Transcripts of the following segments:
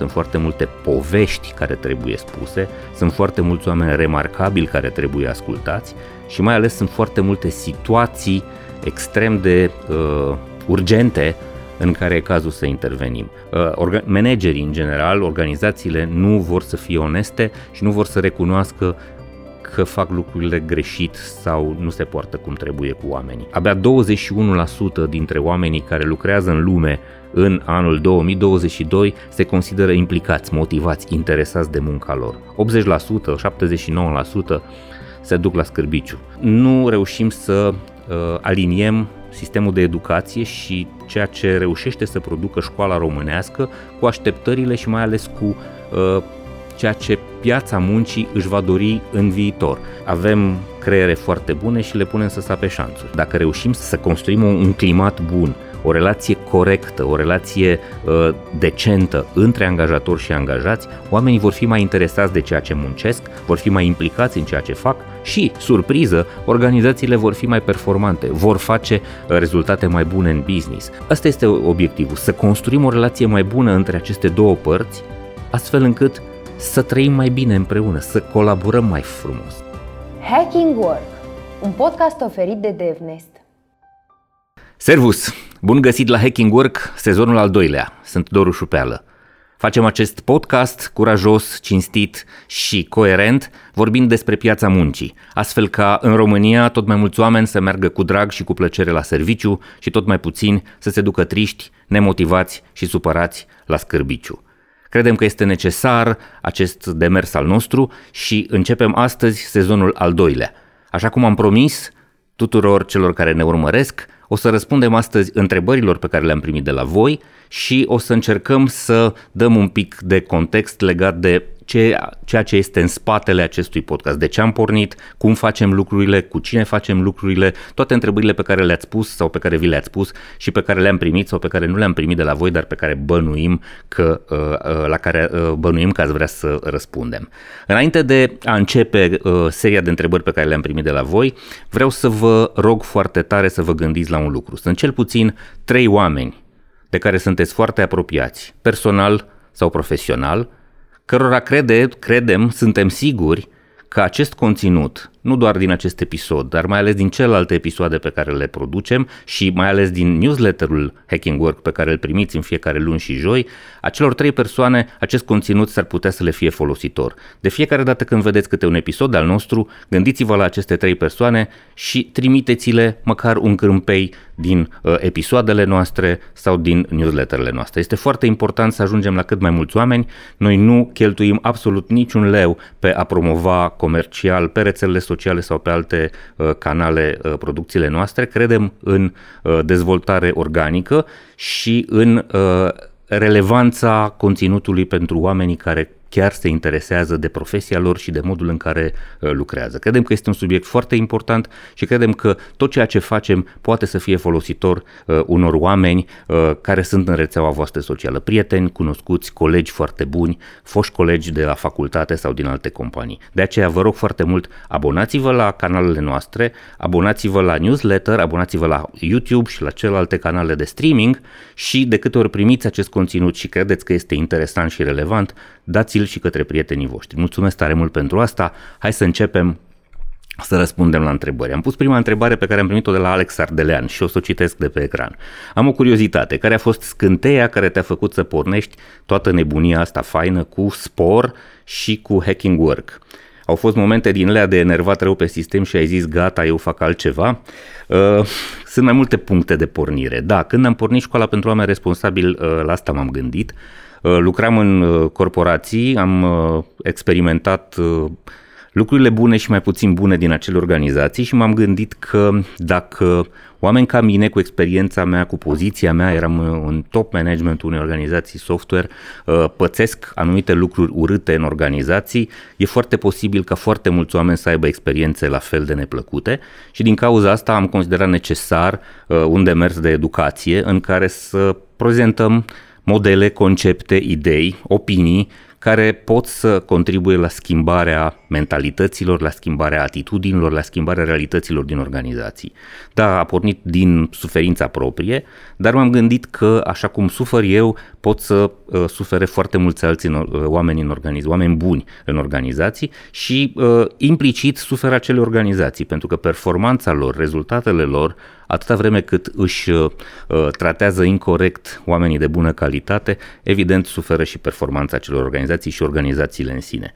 sunt foarte multe povești care trebuie spuse, sunt foarte mulți oameni remarcabili care trebuie ascultați și mai ales sunt foarte multe situații extrem de uh, urgente în care e cazul să intervenim. Uh, managerii, în general, organizațiile nu vor să fie oneste și nu vor să recunoască că fac lucrurile greșit sau nu se poartă cum trebuie cu oamenii. Abia 21% dintre oamenii care lucrează în lume în anul 2022 se consideră implicați, motivați, interesați de munca lor. 80%, 79% se duc la scârbiciu. Nu reușim să uh, aliniem sistemul de educație și ceea ce reușește să producă școala românească cu așteptările și mai ales cu uh, ceea ce piața muncii își va dori în viitor. Avem creiere foarte bune și le punem să sape șanțuri. Dacă reușim să construim un climat bun, o relație corectă, o relație uh, decentă între angajatori și angajați, oamenii vor fi mai interesați de ceea ce muncesc, vor fi mai implicați în ceea ce fac și, surpriză, organizațiile vor fi mai performante, vor face uh, rezultate mai bune în business. Asta este obiectivul, să construim o relație mai bună între aceste două părți, astfel încât să trăim mai bine împreună, să colaborăm mai frumos. Hacking Work, un podcast oferit de DevNest. Servus! Bun găsit la Hacking Work, sezonul al doilea. Sunt Doru Șupeală. Facem acest podcast curajos, cinstit și coerent, vorbind despre piața muncii, astfel ca în România tot mai mulți oameni să meargă cu drag și cu plăcere la serviciu și tot mai puțini să se ducă triști, nemotivați și supărați la scârbiciu. Credem că este necesar acest demers al nostru și începem astăzi sezonul al doilea. Așa cum am promis tuturor celor care ne urmăresc, o să răspundem astăzi întrebărilor pe care le-am primit de la voi și o să încercăm să dăm un pic de context legat de ce, ceea ce este în spatele acestui podcast, de ce am pornit, cum facem lucrurile, cu cine facem lucrurile, toate întrebările pe care le-ați pus sau pe care vi le-ați pus și pe care le-am primit sau pe care nu le-am primit de la voi, dar pe care bănuim că, uh, uh, la care uh, bănuim că ați vrea să răspundem. Înainte de a începe seria de întrebări pe care le-am primit de la voi, vreau să vă rog foarte tare să vă gândiți la un lucru. Sunt cel puțin trei oameni de care sunteți foarte apropiați, personal sau profesional, cărora crede, credem, suntem siguri că acest conținut nu doar din acest episod, dar mai ales din celelalte episoade pe care le producem și mai ales din newsletterul Hacking Work pe care îl primiți în fiecare luni și joi, acelor trei persoane acest conținut s-ar putea să le fie folositor. De fiecare dată când vedeți câte un episod al nostru, gândiți-vă la aceste trei persoane și trimiteți-le măcar un câmpei din uh, episoadele noastre sau din newsletterele noastre. Este foarte important să ajungem la cât mai mulți oameni. Noi nu cheltuim absolut niciun leu pe a promova comercial pe rețelele sociale sau pe alte uh, canale uh, producțiile noastre, credem în uh, dezvoltare organică și în relevanța conținutului pentru oamenii care chiar se interesează de profesia lor și de modul în care uh, lucrează. Credem că este un subiect foarte important și credem că tot ceea ce facem poate să fie folositor uh, unor oameni uh, care sunt în rețeaua voastră socială, prieteni, cunoscuți, colegi foarte buni, foști colegi de la facultate sau din alte companii. De aceea vă rog foarte mult, abonați-vă la canalele noastre, abonați-vă la newsletter, abonați-vă la YouTube și la celelalte canale de streaming și de câte ori primiți acest conținut și credeți că este interesant și relevant, dați-l și către prietenii voștri. Mulțumesc tare mult pentru asta. Hai să începem să răspundem la întrebări. Am pus prima întrebare pe care am primit-o de la Alex Ardelean și o să o citesc de pe ecran. Am o curiozitate. Care a fost scânteia care te-a făcut să pornești toată nebunia asta faină cu spor și cu hacking work? Au fost momente din lea de enervat rău pe sistem și ai zis gata, eu fac altceva. Uh, sunt mai multe puncte de pornire. Da, când am pornit școala pentru oameni responsabili, uh, la asta m-am gândit. Uh, lucram în uh, corporații, am uh, experimentat lucrurile bune și mai puțin bune din acele organizații și m-am gândit că dacă oameni ca mine, cu experiența mea, cu poziția mea, eram în top management unei organizații software, pățesc anumite lucruri urâte în organizații, e foarte posibil ca foarte mulți oameni să aibă experiențe la fel de neplăcute și din cauza asta am considerat necesar un demers de educație în care să prezentăm modele, concepte, idei, opinii care pot să contribuie la schimbarea mentalităților, la schimbarea atitudinilor, la schimbarea realităților din organizații. Da, a pornit din suferința proprie, dar m-am gândit că așa cum sufăr eu, pot să uh, sufere foarte mulți alți în, uh, oameni în organizații, oameni buni în organizații și uh, implicit suferă acele organizații, pentru că performanța lor, rezultatele lor, atâta vreme cât își uh, uh, tratează incorrect oamenii de bună calitate, evident suferă și performanța acelor organizații și organizațiile în sine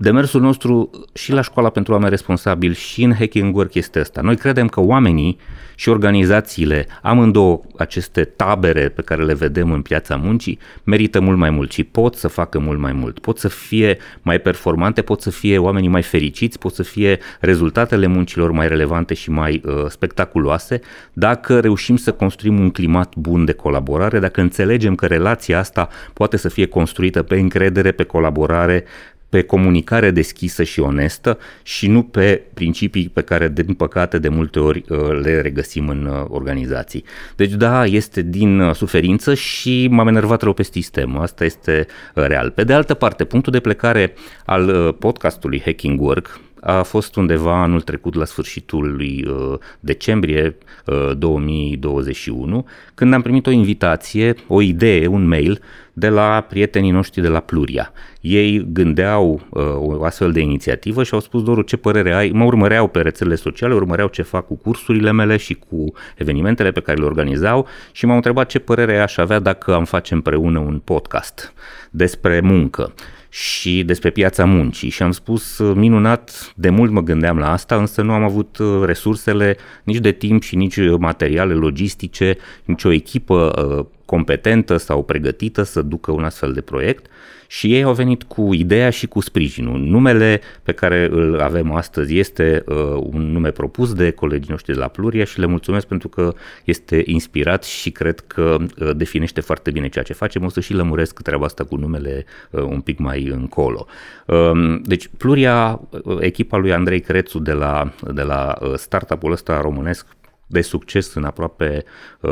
demersul nostru și la școala pentru oameni responsabili și în Hacking Work este ăsta. Noi credem că oamenii și organizațiile, amândouă aceste tabere pe care le vedem în piața muncii, merită mult mai mult și pot să facă mult mai mult. Pot să fie mai performante, pot să fie oamenii mai fericiți, pot să fie rezultatele muncilor mai relevante și mai uh, spectaculoase dacă reușim să construim un climat bun de colaborare, dacă înțelegem că relația asta poate să fie construită pe încredere, pe colaborare, pe comunicare deschisă și onestă și nu pe principii pe care, din păcate, de multe ori uh, le regăsim în uh, organizații. Deci, da, este din uh, suferință și m-am enervat rău pe sistem. Asta este real. Pe de altă parte, punctul de plecare al podcastului Hacking Work, a fost undeva anul trecut la sfârșitul lui uh, decembrie uh, 2021, când am primit o invitație, o idee, un mail de la prietenii noștri de la Pluria. Ei gândeau uh, o astfel de inițiativă și au spus, Doru, ce părere ai? Mă urmăreau pe rețelele sociale, urmăreau ce fac cu cursurile mele și cu evenimentele pe care le organizau și m-au întrebat ce părere aș avea dacă am face împreună un podcast despre muncă și despre piața muncii. Și am spus minunat, de mult mă gândeam la asta, însă nu am avut uh, resursele nici de timp și nici materiale logistice, nici o echipă uh, competentă sau pregătită să ducă un astfel de proiect și ei au venit cu ideea și cu sprijinul. Numele pe care îl avem astăzi este uh, un nume propus de colegii noștri de la Pluria și le mulțumesc pentru că este inspirat și cred că uh, definește foarte bine ceea ce facem. O să și lămuresc treaba asta cu numele uh, un pic mai încolo. Uh, deci Pluria, uh, echipa lui Andrei Crețu de la, de la uh, startup-ul ăsta românesc de succes în aproape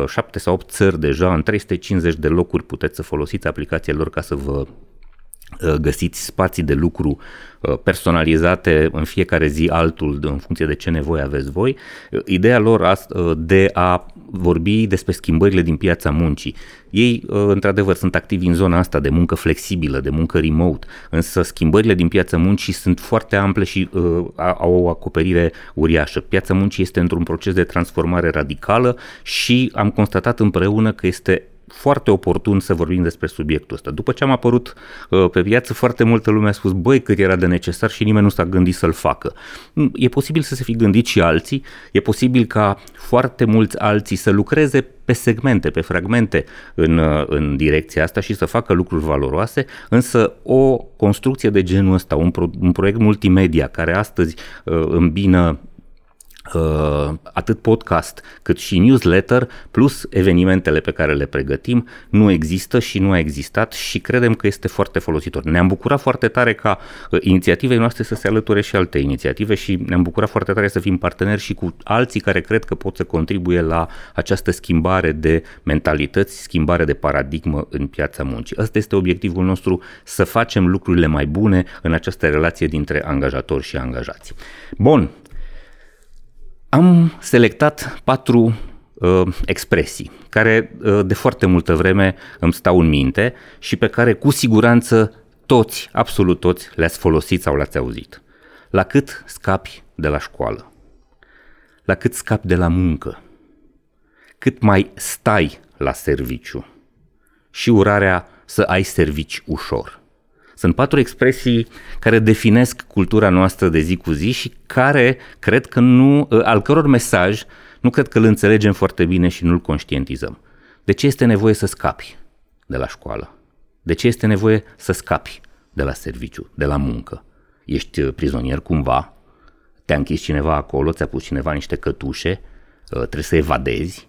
7 uh, sau 8 țări deja, în 350 de locuri puteți să folosiți aplicația lor ca să vă uh, găsiți spații de lucru uh, personalizate în fiecare zi altul în funcție de ce nevoie aveți voi. Ideea lor de a vorbi despre schimbările din piața muncii. Ei, uh, într-adevăr, sunt activi în zona asta de muncă flexibilă, de muncă remote, însă schimbările din piața muncii sunt foarte ample și uh, au o acoperire uriașă. Piața muncii este într-un proces de transformare radicală și am constatat împreună că este foarte oportun să vorbim despre subiectul ăsta. După ce am apărut uh, pe piață, foarte multă lume a spus, băi, cât era de necesar și nimeni nu s-a gândit să-l facă. Mm, e posibil să se fi gândit și alții, e posibil ca foarte mulți alții să lucreze pe segmente, pe fragmente în, uh, în direcția asta și să facă lucruri valoroase, însă o construcție de genul ăsta, un, pro, un proiect multimedia care astăzi uh, îmbină Uh, atât podcast cât și newsletter plus evenimentele pe care le pregătim nu există și nu a existat și credem că este foarte folositor. Ne-am bucurat foarte tare ca uh, inițiativele noastre să se alăture și alte inițiative și ne-am bucurat foarte tare să fim parteneri și cu alții care cred că pot să contribuie la această schimbare de mentalități, schimbare de paradigmă în piața muncii. Ăsta este obiectivul nostru, să facem lucrurile mai bune în această relație dintre angajatori și angajați. Bun, am selectat patru uh, expresii care uh, de foarte multă vreme îmi stau în minte și pe care cu siguranță toți, absolut toți, le-ați folosit sau le-ați auzit. La cât scapi de la școală? La cât scapi de la muncă? Cât mai stai la serviciu? Și urarea să ai servici ușor. Sunt patru expresii care definesc cultura noastră de zi cu zi și care cred că nu, ă, al căror mesaj nu cred că îl înțelegem foarte bine și nu-l conștientizăm. De ce este nevoie să scapi de la școală? De ce este nevoie să scapi de la serviciu, de la muncă? Ești ă, prizonier cumva? Te-a închis cineva acolo, ți-a pus cineva niște cătușe, ă, trebuie să evadezi,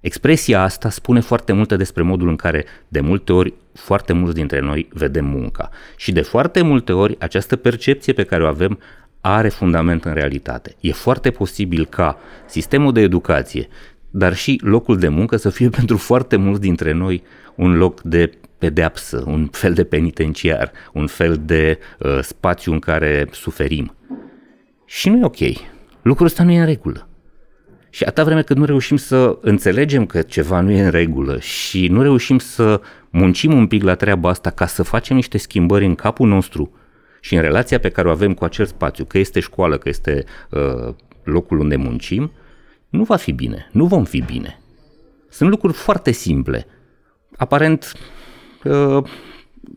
Expresia asta spune foarte multe despre modul în care de multe ori foarte mulți dintre noi vedem munca și de foarte multe ori această percepție pe care o avem are fundament în realitate. E foarte posibil ca sistemul de educație, dar și locul de muncă să fie pentru foarte mulți dintre noi un loc de pedeapsă, un fel de penitenciar, un fel de uh, spațiu în care suferim. Și nu e ok. Lucrul ăsta nu e în regulă. Și atâta vreme cât nu reușim să înțelegem că ceva nu e în regulă și nu reușim să muncim un pic la treaba asta ca să facem niște schimbări în capul nostru și în relația pe care o avem cu acel spațiu, că este școală, că este uh, locul unde muncim, nu va fi bine, nu vom fi bine. Sunt lucruri foarte simple. Aparent uh,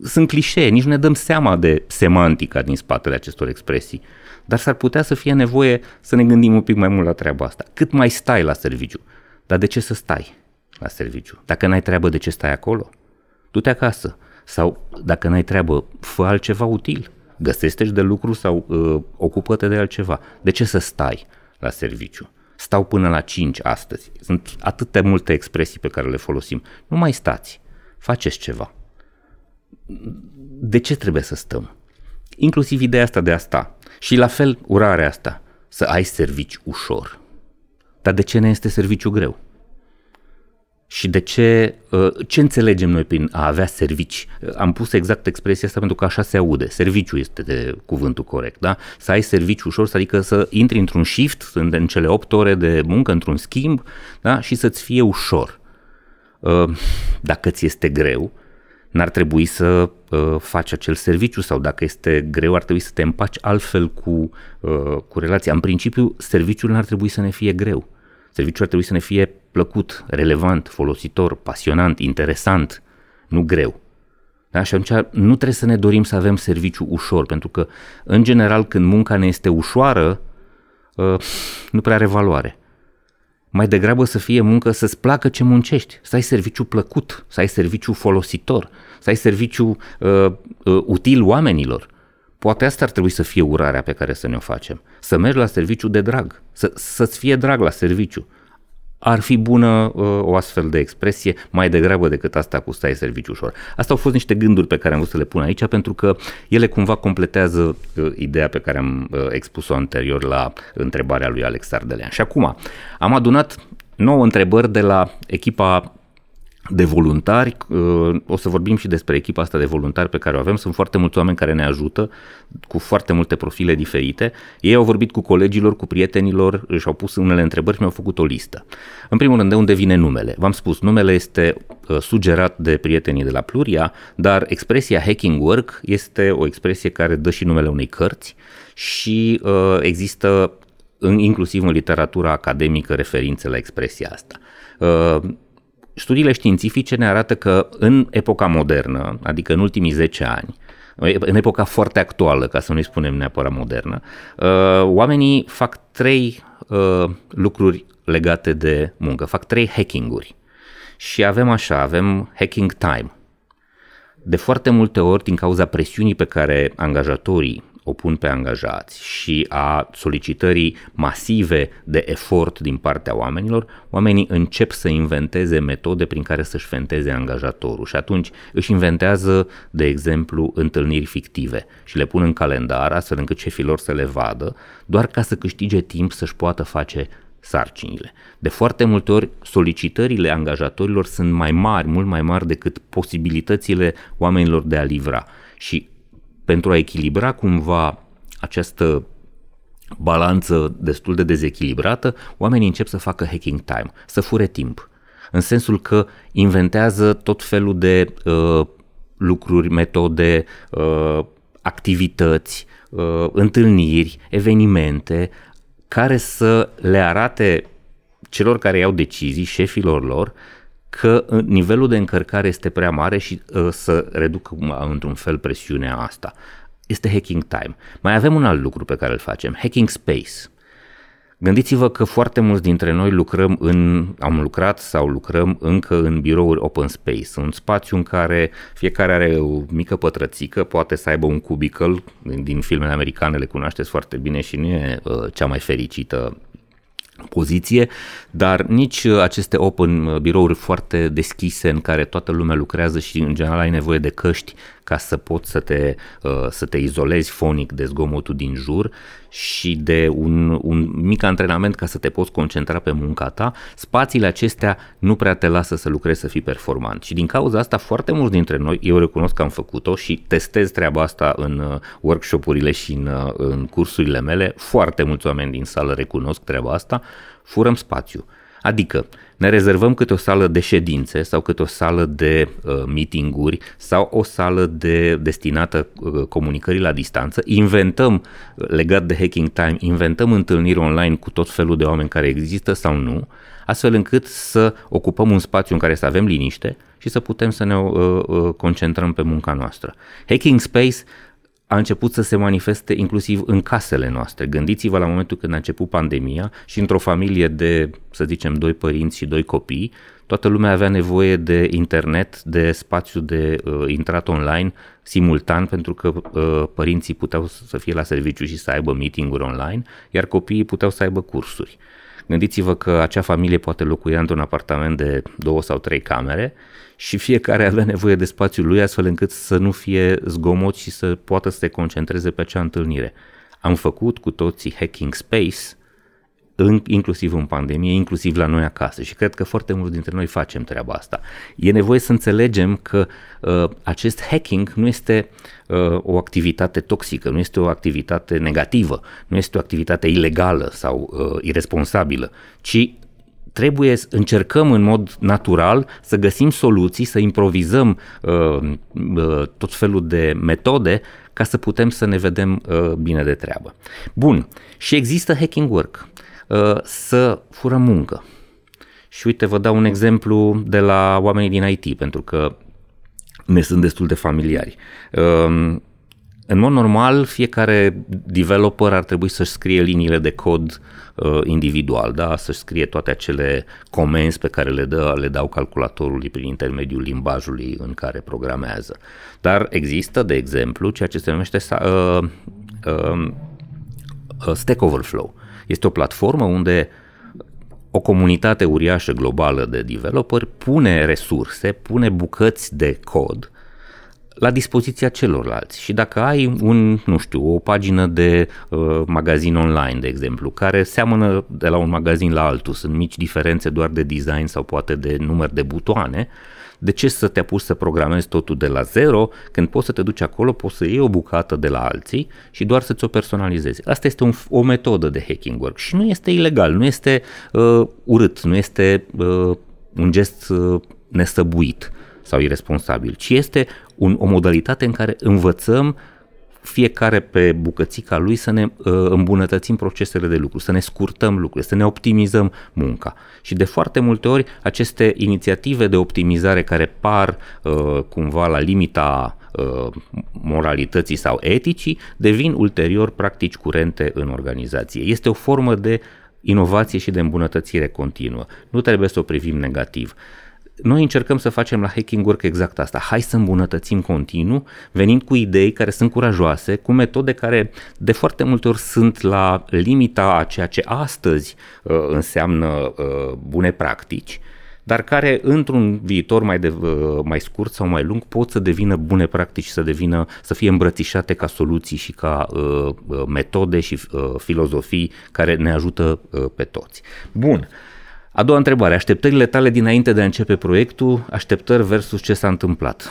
sunt clișee, nici nu ne dăm seama de semantica din spatele acestor expresii. Dar s-ar putea să fie nevoie să ne gândim un pic mai mult la treaba asta. Cât mai stai la serviciu? Dar de ce să stai la serviciu? Dacă n-ai treabă, de ce stai acolo? Du-te acasă. Sau dacă n-ai treabă, fă altceva util. Găsește de lucru sau uh, ocupă-te de altceva. De ce să stai la serviciu? Stau până la 5 astăzi. Sunt atâtea multe expresii pe care le folosim. Nu mai stați. Faceți ceva. De ce trebuie să stăm? Inclusiv ideea asta de a sta. Și la fel urarea asta, să ai servici ușor. Dar de ce ne este serviciu greu? Și de ce, uh, ce înțelegem noi prin a avea servici? Am pus exact expresia asta pentru că așa se aude. Serviciu este de cuvântul corect, da? Să ai serviciu ușor, adică să intri într-un shift, în cele 8 ore de muncă, într-un schimb, da? Și să-ți fie ușor. Uh, dacă ți este greu, n-ar trebui să uh, faci acel serviciu sau dacă este greu ar trebui să te împaci altfel cu, uh, cu relația. În principiu, serviciul n-ar trebui să ne fie greu. Serviciul ar trebui să ne fie plăcut, relevant, folositor, pasionant, interesant, nu greu. Da? Și atunci nu trebuie să ne dorim să avem serviciu ușor, pentru că, în general, când munca ne este ușoară, uh, nu prea are valoare mai degrabă să fie muncă să-ți placă ce muncești, să ai serviciu plăcut, să ai serviciu folositor, să ai serviciu uh, uh, util oamenilor. Poate asta ar trebui să fie urarea pe care să ne o facem. Să mergi la serviciu de drag, să, să-ți fie drag la serviciu ar fi bună uh, o astfel de expresie mai degrabă decât asta cu stai serviciu ușor. Asta au fost niște gânduri pe care am vrut să le pun aici pentru că ele cumva completează uh, ideea pe care am uh, expus-o anterior la întrebarea lui Alex Ardelean. Și acum am adunat nouă întrebări de la echipa de voluntari, uh, o să vorbim și despre echipa asta de voluntari pe care o avem, sunt foarte mulți oameni care ne ajută cu foarte multe profile diferite. Ei au vorbit cu colegilor, cu prietenilor, își au pus unele întrebări și mi-au făcut o listă. În primul rând, de unde vine numele? V-am spus, numele este uh, sugerat de prietenii de la Pluria, dar expresia hacking work este o expresie care dă și numele unei cărți și uh, există în, inclusiv în literatura academică referințe la expresia asta. Uh, studiile științifice ne arată că în epoca modernă, adică în ultimii 10 ani, în epoca foarte actuală, ca să nu-i spunem neapărat modernă, uh, oamenii fac trei uh, lucruri legate de muncă, fac trei hacking-uri. Și avem așa, avem hacking time. De foarte multe ori, din cauza presiunii pe care angajatorii o pun pe angajați și a solicitării masive de efort din partea oamenilor, oamenii încep să inventeze metode prin care să-și fenteze angajatorul și atunci își inventează, de exemplu, întâlniri fictive și le pun în calendar astfel încât șefii lor să le vadă, doar ca să câștige timp să-și poată face sarcinile. De foarte multe ori solicitările angajatorilor sunt mai mari, mult mai mari decât posibilitățile oamenilor de a livra. Și pentru a echilibra cumva această balanță destul de dezechilibrată, oamenii încep să facă hacking time, să fure timp. În sensul că inventează tot felul de uh, lucruri, metode, uh, activități, uh, întâlniri, evenimente care să le arate celor care iau decizii, șefilor lor, că uh, nivelul de încărcare este prea mare și uh, să reducă într-un fel presiunea asta. Este hacking time. Mai avem un alt lucru pe care îl facem, hacking space. Gândiți-vă că foarte mulți dintre noi lucrăm în, am lucrat sau lucrăm încă în birouri open space, un spațiu în care fiecare are o mică pătrățică, poate să aibă un cubicle, din filmele americane le cunoașteți foarte bine și nu e uh, cea mai fericită poziție, dar nici uh, aceste open uh, birouri foarte deschise în care toată lumea lucrează și în general ai nevoie de căști ca să poți să te, uh, să te izolezi fonic de zgomotul din jur și de un, un mic antrenament ca să te poți concentra pe munca ta, spațiile acestea nu prea te lasă să lucrezi, să fii performant. Și din cauza asta, foarte mulți dintre noi, eu recunosc că am făcut-o și testez treaba asta în uh, workshop-urile și în, uh, în cursurile mele, foarte mulți oameni din sală recunosc treaba asta, furăm spațiu. Adică ne rezervăm câte o sală de ședințe sau câte o sală de uh, meetinguri sau o sală de destinată uh, comunicării la distanță, inventăm, uh, legat de hacking time, inventăm întâlniri online cu tot felul de oameni care există sau nu, astfel încât să ocupăm un spațiu în care să avem liniște și să putem să ne uh, uh, concentrăm pe munca noastră. Hacking Space a început să se manifeste inclusiv în casele noastre. Gândiți-vă la momentul când a început pandemia și într-o familie de, să zicem, doi părinți și doi copii, toată lumea avea nevoie de internet, de spațiu de uh, intrat online simultan, pentru că uh, părinții puteau să fie la serviciu și să aibă meeting-uri online, iar copiii puteau să aibă cursuri. Gândiți-vă că acea familie poate locuia într-un apartament de două sau trei camere și fiecare avea nevoie de spațiul lui astfel încât să nu fie zgomot și să poată să se concentreze pe acea întâlnire. Am făcut cu toții hacking space, în, inclusiv în pandemie, inclusiv la noi acasă și cred că foarte mulți dintre noi facem treaba asta. E nevoie să înțelegem că uh, acest hacking nu este uh, o activitate toxică, nu este o activitate negativă, nu este o activitate ilegală sau uh, irresponsabilă, ci trebuie să încercăm în mod natural să găsim soluții, să improvizăm uh, uh, tot felul de metode ca să putem să ne vedem uh, bine de treabă. Bun, și există hacking work, uh, să fură muncă. Și uite, vă dau un exemplu de la oamenii din IT, pentru că ne sunt destul de familiari. Uh, în mod normal, fiecare developer ar trebui să-și scrie liniile de cod uh, individual, da? să-și scrie toate acele comenzi pe care le, dă, le dau calculatorului prin intermediul limbajului în care programează. Dar există, de exemplu, ceea ce se numește uh, uh, uh, Stack Overflow. Este o platformă unde o comunitate uriașă globală de developeri pune resurse, pune bucăți de cod la dispoziția celorlalți. Și dacă ai un, nu știu, o pagină de uh, magazin online, de exemplu, care seamănă de la un magazin la altul, sunt mici diferențe doar de design sau poate de număr de butoane, de ce să te apuci să programezi totul de la zero, când poți să te duci acolo, poți să iei o bucată de la alții și doar să ți-o personalizezi. Asta este un, o metodă de hacking work și nu este ilegal, nu este uh, urât, nu este uh, un gest uh, nesăbuit sau irresponsabil, ci este un, o modalitate în care învățăm fiecare pe bucățica lui să ne uh, îmbunătățim procesele de lucru, să ne scurtăm lucrurile, să ne optimizăm munca. Și de foarte multe ori aceste inițiative de optimizare care par uh, cumva la limita uh, moralității sau eticii devin ulterior practici curente în organizație. Este o formă de inovație și de îmbunătățire continuă. Nu trebuie să o privim negativ noi încercăm să facem la Hacking Work exact asta. Hai să îmbunătățim continuu, venind cu idei care sunt curajoase, cu metode care de foarte multe ori sunt la limita a ceea ce astăzi uh, înseamnă uh, bune practici, dar care într-un viitor mai, de, uh, mai scurt sau mai lung pot să devină bune practici, să devină, să fie îmbrățișate ca soluții și ca uh, uh metode și uh, filozofii care ne ajută uh, pe toți. Bun. Uh, a doua întrebare, așteptările tale dinainte de a începe proiectul, așteptări versus ce s-a întâmplat.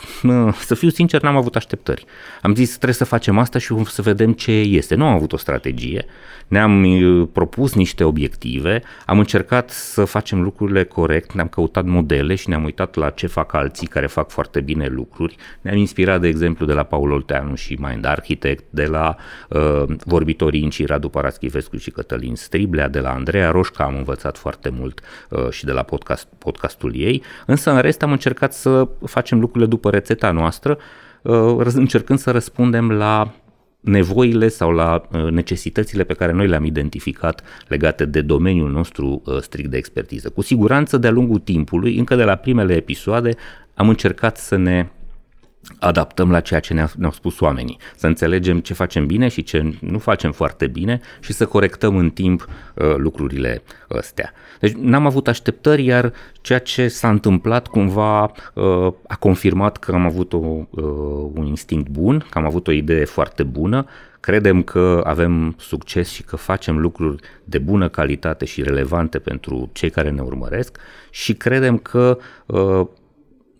Să fiu sincer, n-am avut așteptări. Am zis, trebuie să facem asta și să vedem ce este. Nu am avut o strategie, ne-am uh, propus niște obiective, am încercat să facem lucrurile corect, ne-am căutat modele și ne-am uitat la ce fac alții care fac foarte bine lucruri. Ne-am inspirat, de exemplu, de la Paul Olteanu și Mind Architect, de la uh, vorbitorii Inci Radu Paraschivescu și Cătălin Striblea, de la Andreea Roșca am învățat foarte mult uh, și de la podcast, podcastul ei, însă în rest am încercat să facem lucrurile după rețeta noastră, uh, încercând să răspundem la nevoile sau la uh, necesitățile pe care noi le-am identificat legate de domeniul nostru uh, strict de expertiză. Cu siguranță, de-a lungul timpului, încă de la primele episoade, am încercat să ne adaptăm la ceea ce ne-au spus oamenii, să înțelegem ce facem bine și ce nu facem foarte bine și să corectăm în timp uh, lucrurile astea. Deci n-am avut așteptări, iar ceea ce s-a întâmplat cumva uh, a confirmat că am avut o, uh, un instinct bun, că am avut o idee foarte bună, credem că avem succes și că facem lucruri de bună calitate și relevante pentru cei care ne urmăresc și credem că uh,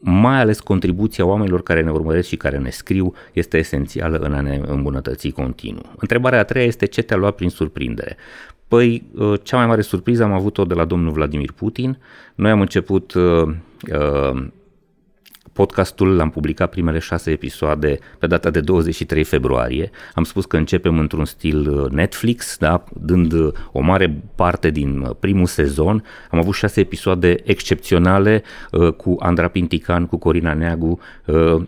mai ales contribuția oamenilor care ne urmăresc și care ne scriu este esențială în a ne îmbunătăți continuu. Întrebarea a treia este ce te-a luat prin surprindere. Păi, uh, cea mai mare surpriză am avut-o de la domnul Vladimir Putin. Noi am început uh, uh, Podcastul l-am publicat primele șase episoade pe data de 23 februarie. Am spus că începem într-un stil uh, Netflix, da? dând uh, o mare parte din uh, primul sezon. Am avut șase episoade excepționale cu Andra Pintican, cu Corina Neagu,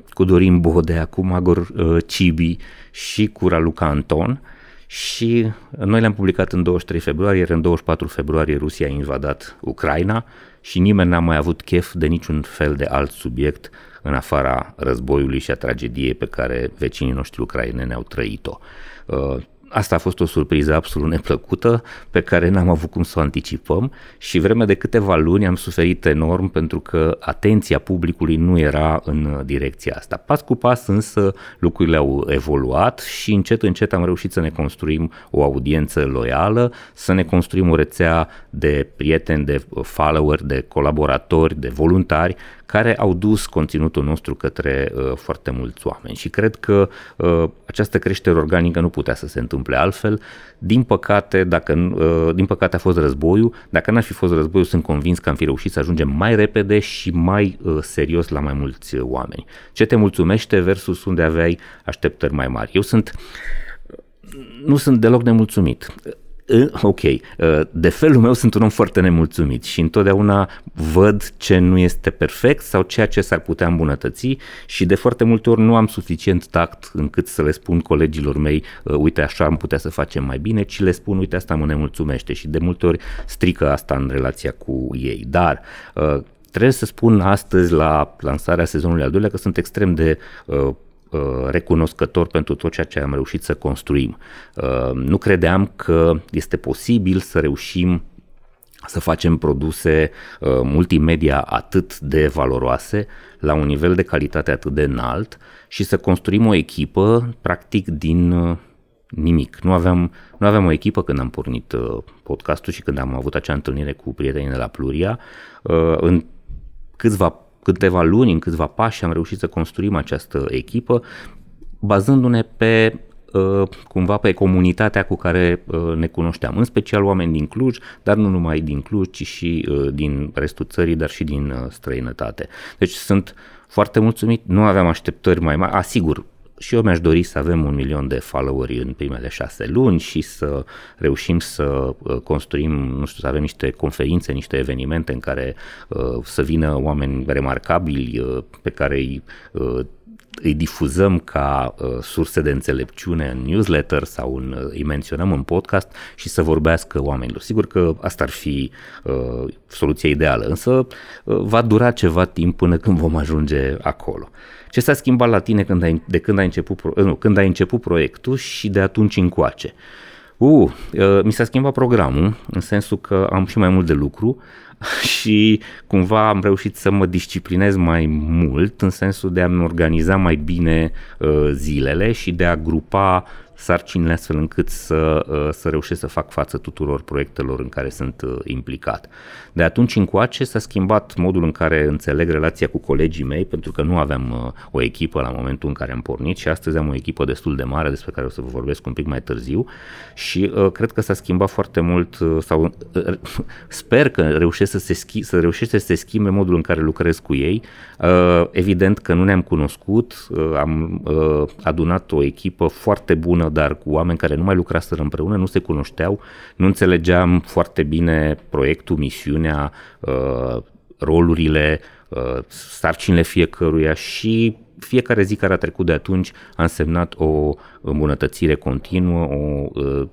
cu Dorin Bodea, cu Magor Cibi și cu Raluca Anton și noi le-am publicat în 23 februarie, iar în 24 februarie Rusia a invadat Ucraina și nimeni n-a mai avut chef de niciun fel de alt subiect în afara războiului și a tragediei pe care vecinii noștri ucraineni au trăit-o. Uh, Asta a fost o surpriză absolut neplăcută pe care n-am avut cum să o anticipăm și vreme de câteva luni am suferit enorm pentru că atenția publicului nu era în direcția asta. Pas cu pas însă lucrurile au evoluat și încet încet am reușit să ne construim o audiență loială, să ne construim o rețea de prieteni, de follower, de colaboratori, de voluntari care au dus conținutul nostru către uh, foarte mulți oameni și cred că uh, această creștere organică nu putea să se întâmple altfel. Din păcate, dacă, uh, din păcate a fost războiul, dacă n-ar fi fost războiul, sunt convins că am fi reușit să ajungem mai repede și mai uh, serios la mai mulți oameni. Ce te mulțumește versus unde aveai așteptări mai mari? Eu sunt nu sunt deloc nemulțumit ok, de felul meu sunt un om foarte nemulțumit și întotdeauna văd ce nu este perfect sau ceea ce s-ar putea îmbunătăți și de foarte multe ori nu am suficient tact încât să le spun colegilor mei, uite așa am putea să facem mai bine, ci le spun, uite asta mă nemulțumește și de multe ori strică asta în relația cu ei. Dar trebuie să spun astăzi la lansarea sezonului al doilea că sunt extrem de uh, Uh, recunoscător pentru tot ceea ce am reușit să construim. Uh, nu credeam că este posibil să reușim să facem produse uh, multimedia atât de valoroase, la un nivel de calitate atât de înalt și să construim o echipă practic din nimic. Nu aveam, nu aveam o echipă când am pornit podcastul și când am avut acea întâlnire cu prietenii de la Pluria. În câțiva câteva luni, în câțiva pași, am reușit să construim această echipă, bazându-ne pe uh, cumva pe comunitatea cu care uh, ne cunoșteam, în special oameni din Cluj, dar nu numai din Cluj, ci și uh, din restul țării, dar și din străinătate. Deci sunt foarte mulțumit, nu aveam așteptări mai mari, asigur, și eu mi-aș dori să avem un milion de followeri în primele șase luni și să reușim să uh, construim, nu știu, să avem niște conferințe, niște evenimente în care uh, să vină oameni remarcabili uh, pe care îi uh, îi difuzăm ca uh, surse de înțelepciune în newsletter sau în, uh, îi menționăm în podcast și să vorbească oamenilor. Sigur că asta ar fi uh, soluția ideală, însă uh, va dura ceva timp până când vom ajunge acolo. Ce s-a schimbat la tine când ai, de când ai început, nu, când ai început proiectul și de atunci încoace? Uh, uh, mi s-a schimbat programul, în sensul că am și mai mult de lucru și cumva am reușit să mă disciplinez mai mult, în sensul de a-mi organiza mai bine uh, zilele și de a grupa sarcinile astfel încât să, uh, să reușesc să fac față tuturor proiectelor în care sunt uh, implicat. De atunci încoace s-a schimbat modul în care înțeleg relația cu colegii mei, pentru că nu aveam uh, o echipă la momentul în care am pornit și astăzi am o echipă destul de mare despre care o să vă vorbesc un pic mai târziu și uh, cred că s-a schimbat foarte mult uh, sau uh, sper că reușesc să, se schi- să reușește să se schimbe modul în care lucrez cu ei. Uh, evident că nu ne-am cunoscut, uh, am uh, adunat o echipă foarte bună, dar cu oameni care nu mai lucraseră împreună, nu se cunoșteau, nu înțelegeam foarte bine proiectul, misiunea, asemenea uh, rolurile, uh, sarcinile fiecăruia și fiecare zi care a trecut de atunci a însemnat o îmbunătățire continuă, o uh,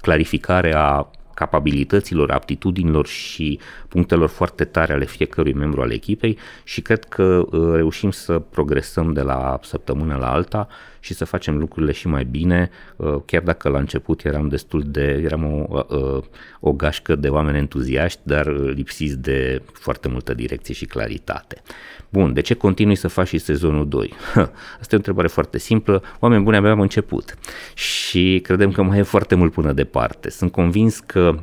clarificare a capabilităților, aptitudinilor și punctelor foarte tare ale fiecărui membru al echipei și cred că uh, reușim să progresăm de la săptămână la alta și să facem lucrurile și mai bine, uh, chiar dacă la început eram destul de, eram o, uh, o gașcă de oameni entuziaști, dar lipsiți de foarte multă direcție și claritate. Bun, de ce continui să faci și sezonul 2? Asta e o întrebare foarte simplă. Oameni buni, abia am început și credem că mai e foarte mult până departe. Sunt convins că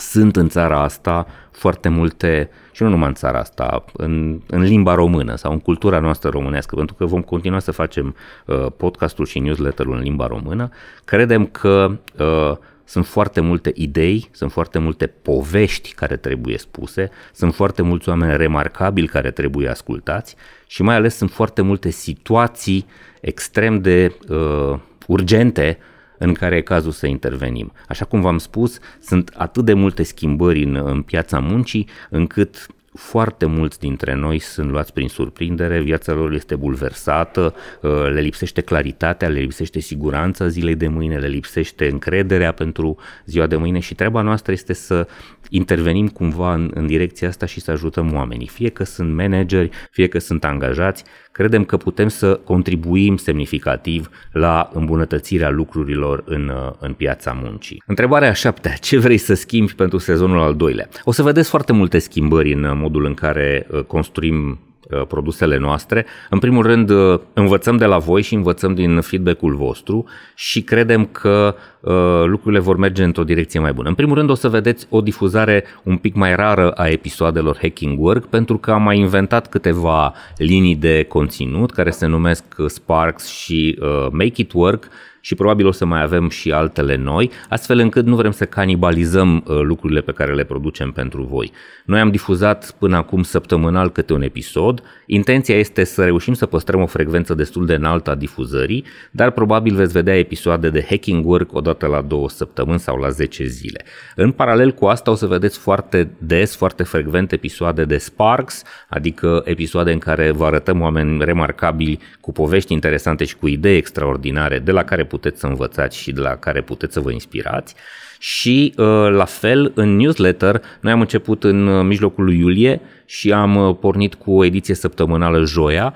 sunt în țara asta foarte multe, și nu numai în țara asta, în, în limba română sau în cultura noastră românească, pentru că vom continua să facem uh, podcastul și newsletterul în limba română, credem că uh, sunt foarte multe idei, sunt foarte multe povești care trebuie spuse, sunt foarte mulți oameni remarcabili care trebuie ascultați și mai ales sunt foarte multe situații extrem de uh, urgente în care e cazul să intervenim. Așa cum v-am spus, sunt atât de multe schimbări în, în piața muncii încât foarte mulți dintre noi sunt luați prin surprindere, viața lor este bulversată, uh, le lipsește claritatea, le lipsește siguranța zilei de mâine, le lipsește încrederea pentru ziua de mâine și treaba noastră este să intervenim cumva în, în direcția asta și să ajutăm oamenii, fie că sunt manageri, fie că sunt angajați, credem că putem să contribuim semnificativ la îmbunătățirea lucrurilor în, în piața muncii. Întrebarea a șaptea, ce vrei să schimbi pentru sezonul al doilea? O să vedeți foarte multe schimbări în modul în care uh, construim Uh, produsele noastre. În primul rând, uh, învățăm de la voi și învățăm din feedback-ul vostru și credem că uh, lucrurile vor merge într-o direcție mai bună. În primul rând, o să vedeți o difuzare un pic mai rară a episoadelor Hacking Work pentru că am mai inventat câteva linii de conținut care se numesc Sparks și Make It Work și probabil o să mai avem și altele noi, astfel încât nu vrem să canibalizăm uh, lucrurile pe care le producem pentru voi. Noi am difuzat până acum săptămânal câte un episod, intenția este să reușim să păstrăm o frecvență destul de înaltă a difuzării, dar probabil veți vedea episoade de hacking work odată la două săptămâni sau la 10 zile. În paralel cu asta o să vedeți foarte des, foarte frecvent episoade de Sparks, adică episoade în care vă arătăm oameni remarcabili cu povești interesante și cu idei extraordinare de la care puteți să învățați și de la care puteți să vă inspirați. Și uh, la fel, în newsletter, noi am început în uh, mijlocul lui iulie și am uh, pornit cu o ediție săptămânală joia,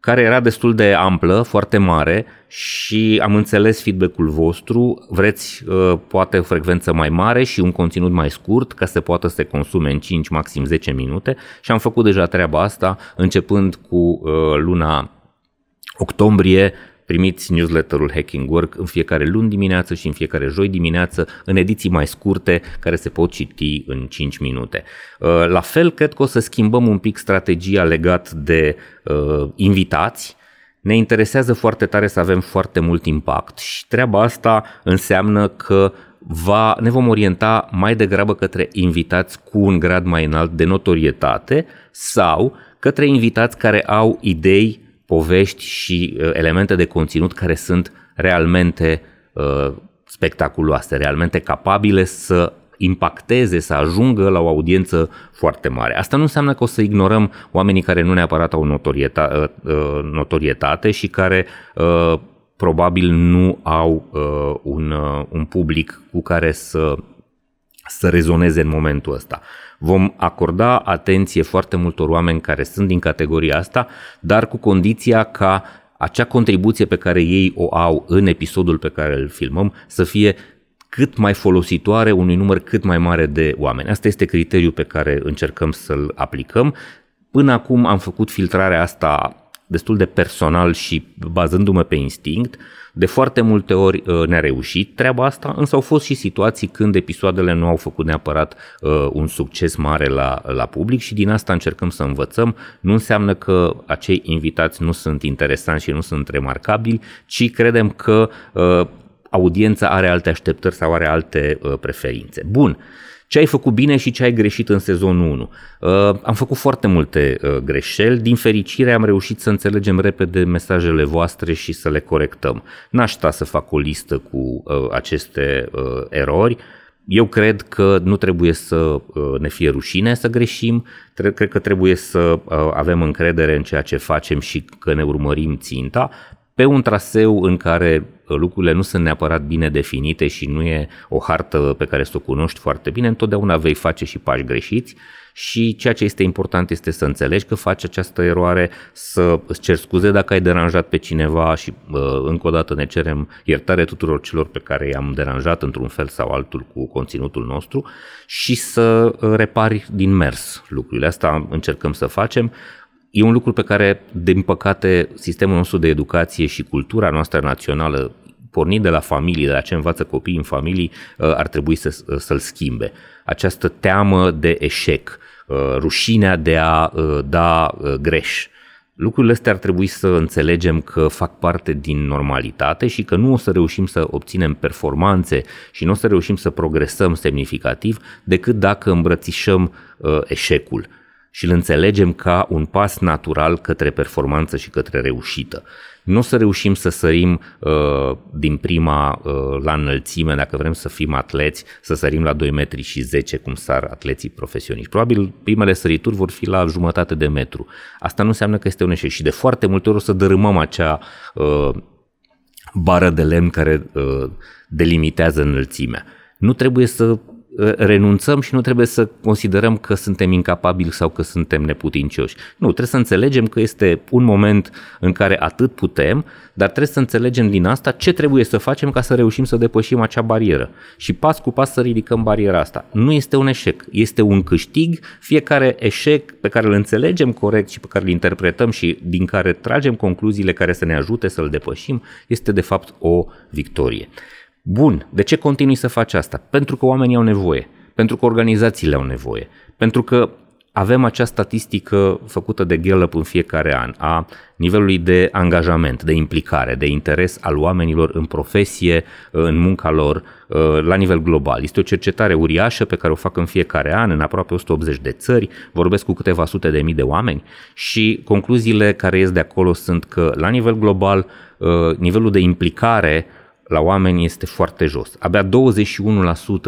care era destul de amplă, foarte mare și am înțeles feedback-ul vostru, vreți poate o frecvență mai mare și un conținut mai scurt ca să poată să se consume în 5, maxim 10 minute și am făcut deja treaba asta începând cu luna octombrie Primiți newsletterul Hacking Work în fiecare luni dimineață și în fiecare joi dimineață în ediții mai scurte care se pot citi în 5 minute. Uh, la fel, cred că o să schimbăm un pic strategia legat de uh, invitați, ne interesează foarte tare să avem foarte mult impact și treaba asta înseamnă că va, ne vom orienta mai degrabă către invitați cu un grad mai înalt de notorietate sau către invitați care au idei povești și uh, elemente de conținut care sunt realmente uh, spectaculoase, realmente capabile să impacteze, să ajungă la o audiență foarte mare. Asta nu înseamnă că o să ignorăm oamenii care nu neapărat au notorietate, uh, notorietate și care probabil nu au un, un public cu care să, să rezoneze în momentul ăsta. Vom acorda atenție foarte multor oameni care sunt din categoria asta, dar cu condiția ca acea contribuție pe care ei o au în episodul pe care îl filmăm să fie cât mai folositoare unui număr cât mai mare de oameni. Asta este criteriul pe care încercăm să-l aplicăm. Până acum am făcut filtrarea asta destul de personal și bazându-mă pe instinct. De foarte multe ori uh, ne-a reușit treaba asta, însă au fost și situații când episoadele nu au făcut neapărat uh, un succes mare la, la public și din asta încercăm să învățăm. Nu înseamnă că acei invitați nu sunt interesanți și nu sunt remarcabili, ci credem că uh, audiența are alte așteptări sau are alte preferințe. Bun, ce ai făcut bine și ce ai greșit în sezonul 1. Uh, am făcut foarte multe uh, greșeli, din fericire am reușit să înțelegem repede mesajele voastre și să le corectăm. N-aș sta să fac o listă cu uh, aceste uh, erori, eu cred că nu trebuie să uh, ne fie rușine să greșim, cred că trebuie să uh, avem încredere în ceea ce facem și că ne urmărim ținta, pe un traseu în care lucrurile nu sunt neapărat bine definite și nu e o hartă pe care să o cunoști foarte bine, întotdeauna vei face și pași greșiți și ceea ce este important este să înțelegi că faci această eroare, să îți cer scuze dacă ai deranjat pe cineva și uh, încă o dată ne cerem iertare tuturor celor pe care i-am deranjat într-un fel sau altul cu conținutul nostru și să uh, repari din mers lucrurile. Asta încercăm să facem. E un lucru pe care, din păcate, sistemul nostru de educație și cultura noastră națională pornind de la familie, de la ce învață copiii în familii, uh, ar trebui să, să-l schimbe. Această teamă de eșec, uh, rușinea de a uh, da greș. Lucrurile astea ar trebui să înțelegem că fac parte din normalitate și că nu o să reușim să obținem performanțe și nu o să reușim să progresăm semnificativ decât dacă îmbrățișăm eșecul și îl înțelegem ca un pas natural către performanță și către reușită. Nu o să reușim să sărim uh, din prima uh, la înălțime, dacă vrem să fim atleți, să sărim la 2 metri și 10 cum sar atleții profesioniști. Probabil primele sărituri vor fi la jumătate de metru. Asta nu înseamnă că este un eșec și de foarte multe ori o să dărâmăm acea uh, bară de lemn care uh, delimitează înălțimea. Nu trebuie să Ă, renunțăm și nu trebuie să considerăm că suntem incapabili sau că suntem neputincioși. Nu, trebuie să înțelegem că este un moment în care atât putem, dar trebuie să înțelegem din asta ce trebuie să facem ca să reușim să depășim acea barieră. Și pas cu pas să ridicăm bariera asta. Nu este un eșec, este un câștig. Fiecare eșec pe care îl înțelegem corect și pe care îl interpretăm și din care tragem concluziile care să ne ajute să-l depășim, este de fapt o victorie. Bun, de ce continui să faci asta? Pentru că oamenii au nevoie, pentru că organizațiile au nevoie, pentru că avem acea statistică făcută de Gallup în fiecare an a nivelului de angajament, de implicare, de interes al oamenilor în profesie, în munca lor, uh, la nivel global. Este o cercetare uriașă pe care o fac în fiecare an în aproape 180 de țări, vorbesc cu câteva sute de mii de oameni și concluziile care ies de acolo sunt că la nivel global uh, nivelul de implicare la oameni este foarte jos. Abia 21%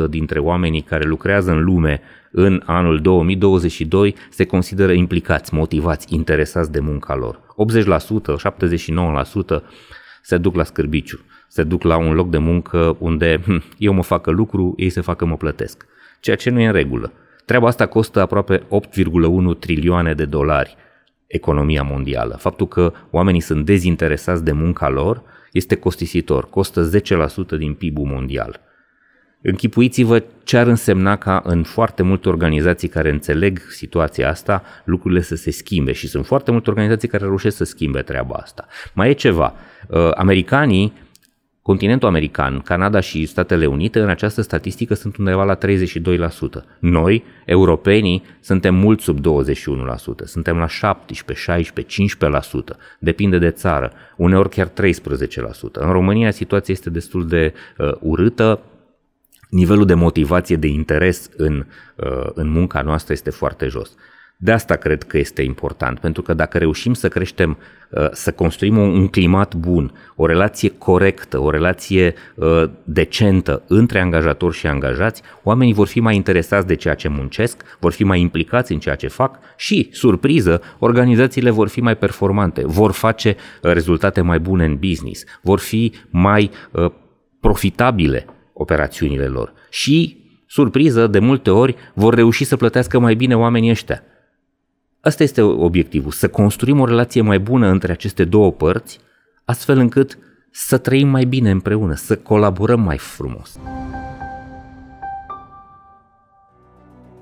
dintre oamenii care lucrează în lume în anul 2022 se consideră implicați, motivați, interesați de munca lor. 80%, 79% se duc la scârbiciu, se duc la un loc de muncă unde hm, eu mă facă lucru, ei se facă mă plătesc. Ceea ce nu e în regulă. Treaba asta costă aproape 8,1 trilioane de dolari economia mondială. Faptul că oamenii sunt dezinteresați de munca lor este costisitor, costă 10% din PIB-ul mondial. Închipuiți-vă ce ar însemna ca în foarte multe organizații care înțeleg situația asta, lucrurile să se schimbe și sunt foarte multe organizații care reușesc să schimbe treaba asta. Mai e ceva, uh, americanii Continentul american, Canada și Statele Unite în această statistică sunt undeva la 32%. Noi, europenii, suntem mult sub 21%. Suntem la 17, 16, 15%. Depinde de țară. Uneori chiar 13%. În România situația este destul de uh, urâtă. Nivelul de motivație, de interes în, uh, în munca noastră este foarte jos. De asta cred că este important, pentru că dacă reușim să creștem, uh, să construim un climat bun, o relație corectă, o relație uh, decentă între angajatori și angajați, oamenii vor fi mai interesați de ceea ce muncesc, vor fi mai implicați în ceea ce fac și, surpriză, organizațiile vor fi mai performante, vor face uh, rezultate mai bune în business, vor fi mai profitabile operațiunile lor și surpriză, de multe ori vor reuși să plătească mai bine oamenii ăștia. Asta este obiectivul, să construim o relație mai bună între aceste două părți, astfel încât să trăim mai bine împreună, să colaborăm mai frumos.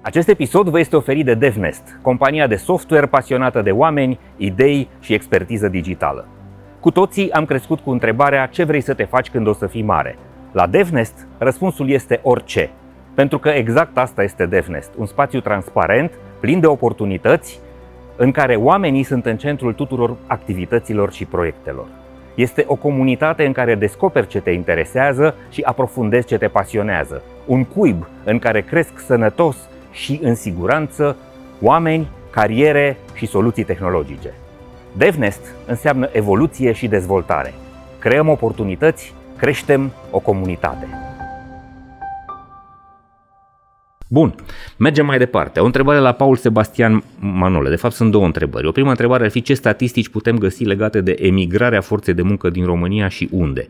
Acest episod vă este oferit de DevNest, compania de software pasionată de oameni, idei și expertiză digitală. Cu toții am crescut cu întrebarea ce vrei să te faci când o să fii mare. La DevNest, răspunsul este orice. Pentru că exact asta este DevNest, un spațiu transparent, plin de oportunități în care oamenii sunt în centrul tuturor activităților și proiectelor. Este o comunitate în care descoperi ce te interesează și aprofundezi ce te pasionează. Un cuib în care cresc sănătos și în siguranță oameni, cariere și soluții tehnologice. DevNest înseamnă evoluție și dezvoltare. Creăm oportunități, creștem o comunitate. Bun, mergem mai departe. O întrebare la Paul Sebastian Manole. De fapt, sunt două întrebări. O primă întrebare ar fi ce statistici putem găsi legate de emigrarea forței de muncă din România și unde.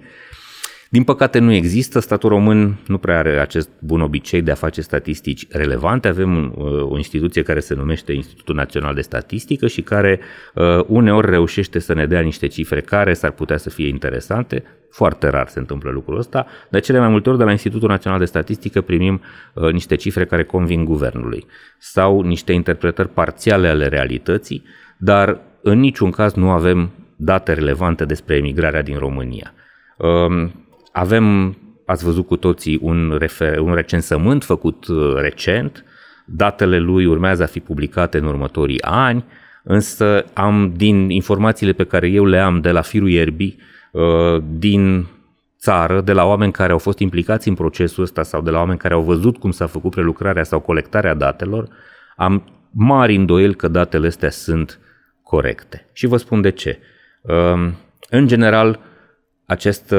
Din păcate nu există, statul român nu prea are acest bun obicei de a face statistici relevante. Avem uh, o instituție care se numește Institutul Național de Statistică și care uh, uneori reușește să ne dea niște cifre care s-ar putea să fie interesante. Foarte rar se întâmplă lucrul ăsta, de cele mai multe ori de la Institutul Național de Statistică primim uh, niște cifre care convin guvernului sau niște interpretări parțiale ale realității, dar în niciun caz nu avem date relevante despre emigrarea din România. Um, avem, ați văzut cu toții, un, refer, un recensământ făcut uh, recent, datele lui urmează a fi publicate în următorii ani, însă am din informațiile pe care eu le am de la firul ierbii, uh, din țară, de la oameni care au fost implicați în procesul ăsta sau de la oameni care au văzut cum s-a făcut prelucrarea sau colectarea datelor, am mari îndoieli că datele astea sunt corecte. Și vă spun de ce. Uh, în general, acest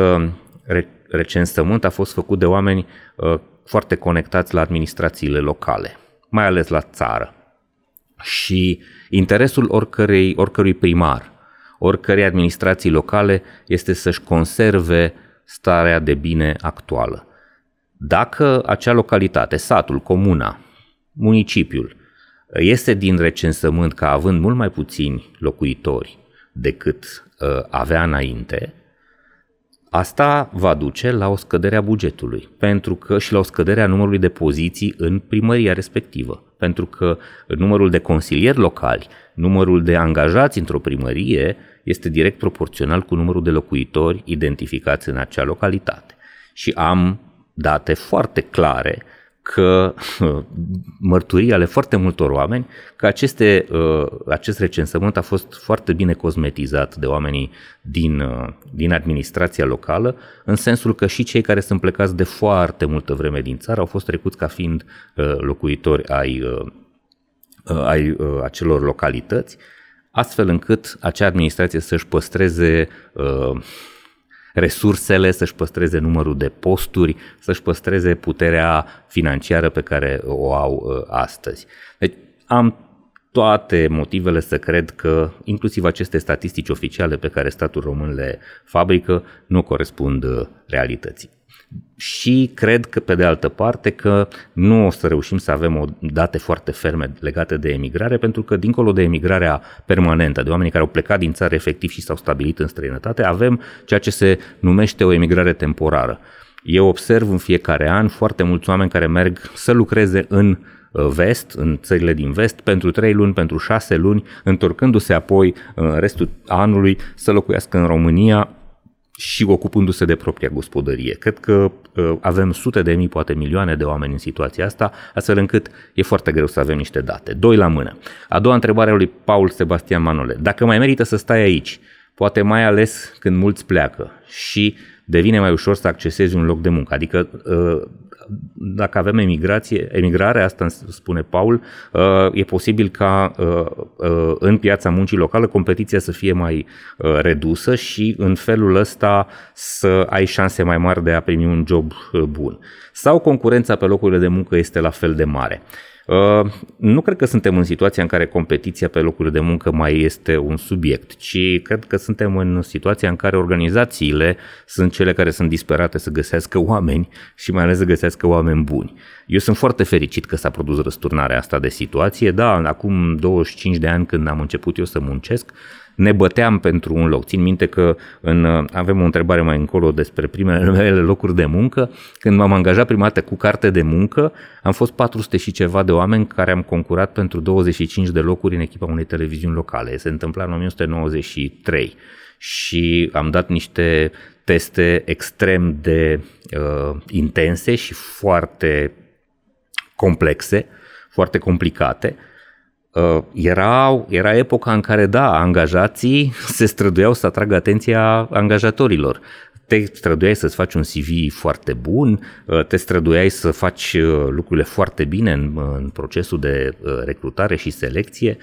recensământ a fost făcut de oameni uh, foarte conectați la administrațiile locale, mai ales la țară. Și interesul oricărei, oricărui primar, oricărei administrații locale este să-și conserve starea de bine actuală. Dacă acea localitate, satul, comuna, municipiul, este din recensământ ca având mult mai puțini locuitori decât uh, avea înainte, Asta va duce la o scădere a bugetului pentru că și la o scădere a numărului de poziții în primăria respectivă. Pentru că numărul de consilieri locali, numărul de angajați într-o primărie este direct proporțional cu numărul de locuitori identificați în acea localitate. Și am date foarte clare că mărturii ale foarte multor oameni că aceste, uh, acest recensământ a fost foarte bine cosmetizat de oamenii din, uh, din administrația locală, în sensul că și cei care sunt plecați de foarte multă vreme din țară au fost trecuți ca fiind uh, locuitori ai, ai acelor localități, astfel încât acea administrație să-și păstreze resursele, să-și păstreze numărul de posturi, să-și păstreze puterea financiară pe care o au uh, astăzi. Deci am toate motivele să cred că inclusiv aceste statistici oficiale pe care statul român le fabrică nu corespund uh, realității și cred că, pe de altă parte, că nu o să reușim să avem o date foarte ferme legate de emigrare, pentru că, dincolo de emigrarea permanentă, de oamenii care au plecat din țară efectiv și s-au stabilit în străinătate, avem ceea ce se numește o emigrare temporară. Eu observ în fiecare an foarte mulți oameni care merg să lucreze în uh, vest, în țările din vest, pentru 3 luni, pentru 6 luni, întorcându-se apoi în restul anului să locuiască în România și ocupându-se de propria gospodărie. Cred că uh, avem sute de mii, poate milioane de oameni în situația asta, astfel încât e foarte greu să avem niște date. Doi la mână. A doua întrebare a lui Paul Sebastian Manole. Dacă mai merită să stai aici, poate mai ales când mulți pleacă și devine mai ușor să accesezi un loc de muncă. Adică uh, dacă avem emigrație, emigrare, asta spune Paul, uh, e posibil ca uh, uh, în piața muncii locală competiția să fie mai redusă și în felul ăsta să ai șanse mai mari de a primi un job bun. Sau concurența pe locurile de muncă este la fel de mare. Uh, nu cred că suntem în situația în care competiția pe locuri de muncă mai este un subiect, ci cred că suntem în situația în care organizațiile sunt cele care sunt disperate să găsească oameni și mai ales să găsească oameni buni. Eu sunt foarte fericit că s-a produs răsturnarea asta de situație. Da, acum 25 de ani când am început eu să muncesc, ne băteam pentru un loc. Țin minte că în, avem o întrebare mai încolo despre primele mele locuri de muncă. Când m-am angajat prima dată cu carte de muncă, am fost 400 și ceva de oameni care am concurat pentru 25 de locuri în echipa unei televiziuni locale. Se întâmpla în 1993 și am dat niște teste extrem de uh, intense și foarte complexe, foarte complicate Uh, era, era epoca în care, da, angajații se străduiau să atragă atenția angajatorilor. Te străduiai să-ți faci un CV foarte bun, uh, te străduiai să faci uh, lucrurile foarte bine în, în procesul de recrutare și selecție,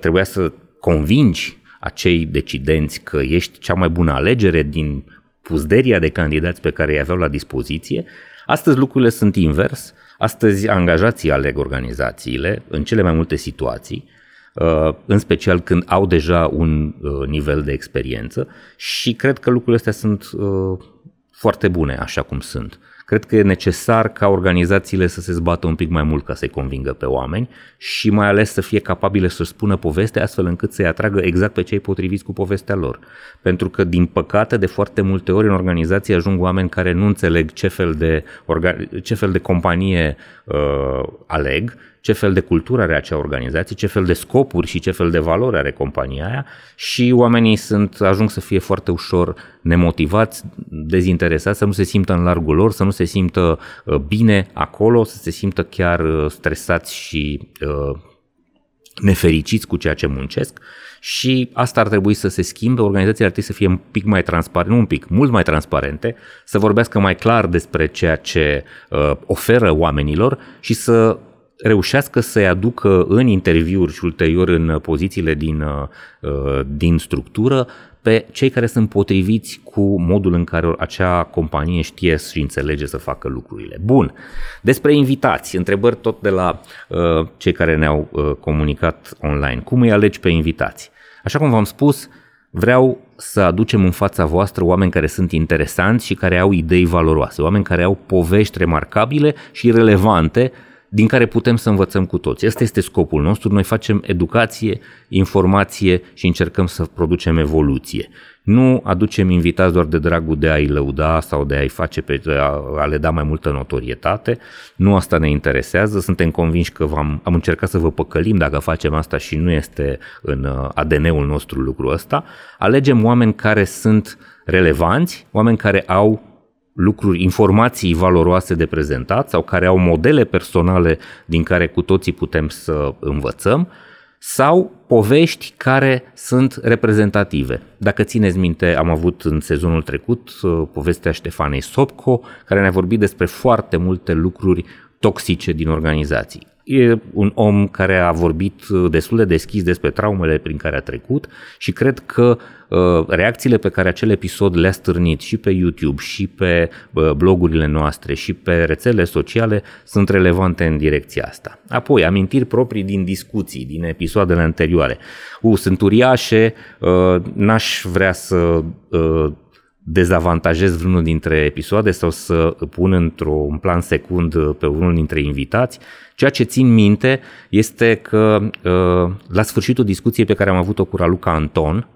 trebuia să convingi acei decidenți că ești cea mai bună alegere din puzderia de candidați pe care îi aveau la dispoziție, Astăzi lucrurile sunt invers. Astăzi angajații aleg organizațiile în cele mai multe situații, uh, în special când au deja un uh, nivel de experiență și cred că lucrurile astea sunt uh, foarte bune așa cum sunt. Cred că e necesar ca organizațiile să se zbată un pic mai mult ca să-i convingă pe oameni și mai ales să fie capabile să spună poveste astfel încât să-i atragă exact pe cei potriviți cu povestea lor. Pentru că, din păcate, de foarte multe ori în organizații ajung oameni care nu înțeleg ce fel de, orga- ce fel de companie uh, aleg ce fel de cultură are acea organizație, ce fel de scopuri și ce fel de valori are compania aia și oamenii sunt, ajung să fie foarte ușor nemotivați, dezinteresați, să nu se simtă în largul lor, să nu se simtă uh, bine acolo, să se simtă chiar uh, stresați și uh, nefericiți cu ceea ce muncesc și asta ar trebui să se schimbe, organizațiile ar trebui să fie un pic mai transparente, nu un pic, mult mai transparente, să vorbească mai clar despre ceea ce uh, oferă oamenilor și să reușească să-i aducă în interviuri și ulterior în pozițiile din, uh, din structură pe cei care sunt potriviți cu modul în care acea companie știe și înțelege să facă lucrurile. Bun. Despre invitați, întrebări tot de la uh, cei care ne-au uh, comunicat online. Cum îi alegi pe invitați? Așa cum v-am spus, vreau să aducem în fața voastră oameni care sunt interesanți și care au idei valoroase, oameni care au povești remarcabile și relevante din care putem să învățăm cu toți. Asta este scopul nostru. Noi facem educație, informație și încercăm să producem evoluție. Nu aducem invitați doar de dragul de a-i lăuda sau de a-i face pe, a le da mai multă notorietate. Nu asta ne interesează. Suntem convinși că am am încercat să vă păcălim dacă facem asta și nu este în uh, ADN-ul nostru lucrul ăsta. Alegem oameni care sunt relevanți, oameni care au lucruri, informații valoroase de prezentat sau care au modele personale din care cu toții putem să învățăm sau povești care sunt reprezentative. Dacă țineți minte, am avut în sezonul trecut uh, povestea Ștefanei Sopco, care ne-a vorbit despre foarte multe lucruri toxice din organizații. E un om care a vorbit uh, destul de deschis despre traumele prin care a trecut și cred că uh, reacțiile pe care acel episod le-a stârnit și pe YouTube și pe uh, blogurile noastre și pe rețelele sociale sunt relevante în direcția asta. Apoi, amintiri proprii din discuții, din episoadele anterioare. U, sunt uriașe, n-aș vrea să dezavantajez vreunul dintre episoade sau să pun într-un plan secund pe unul dintre invitați. Ceea ce țin minte este că uh, la sfârșitul discuției pe care am avut-o cu Raluca Anton,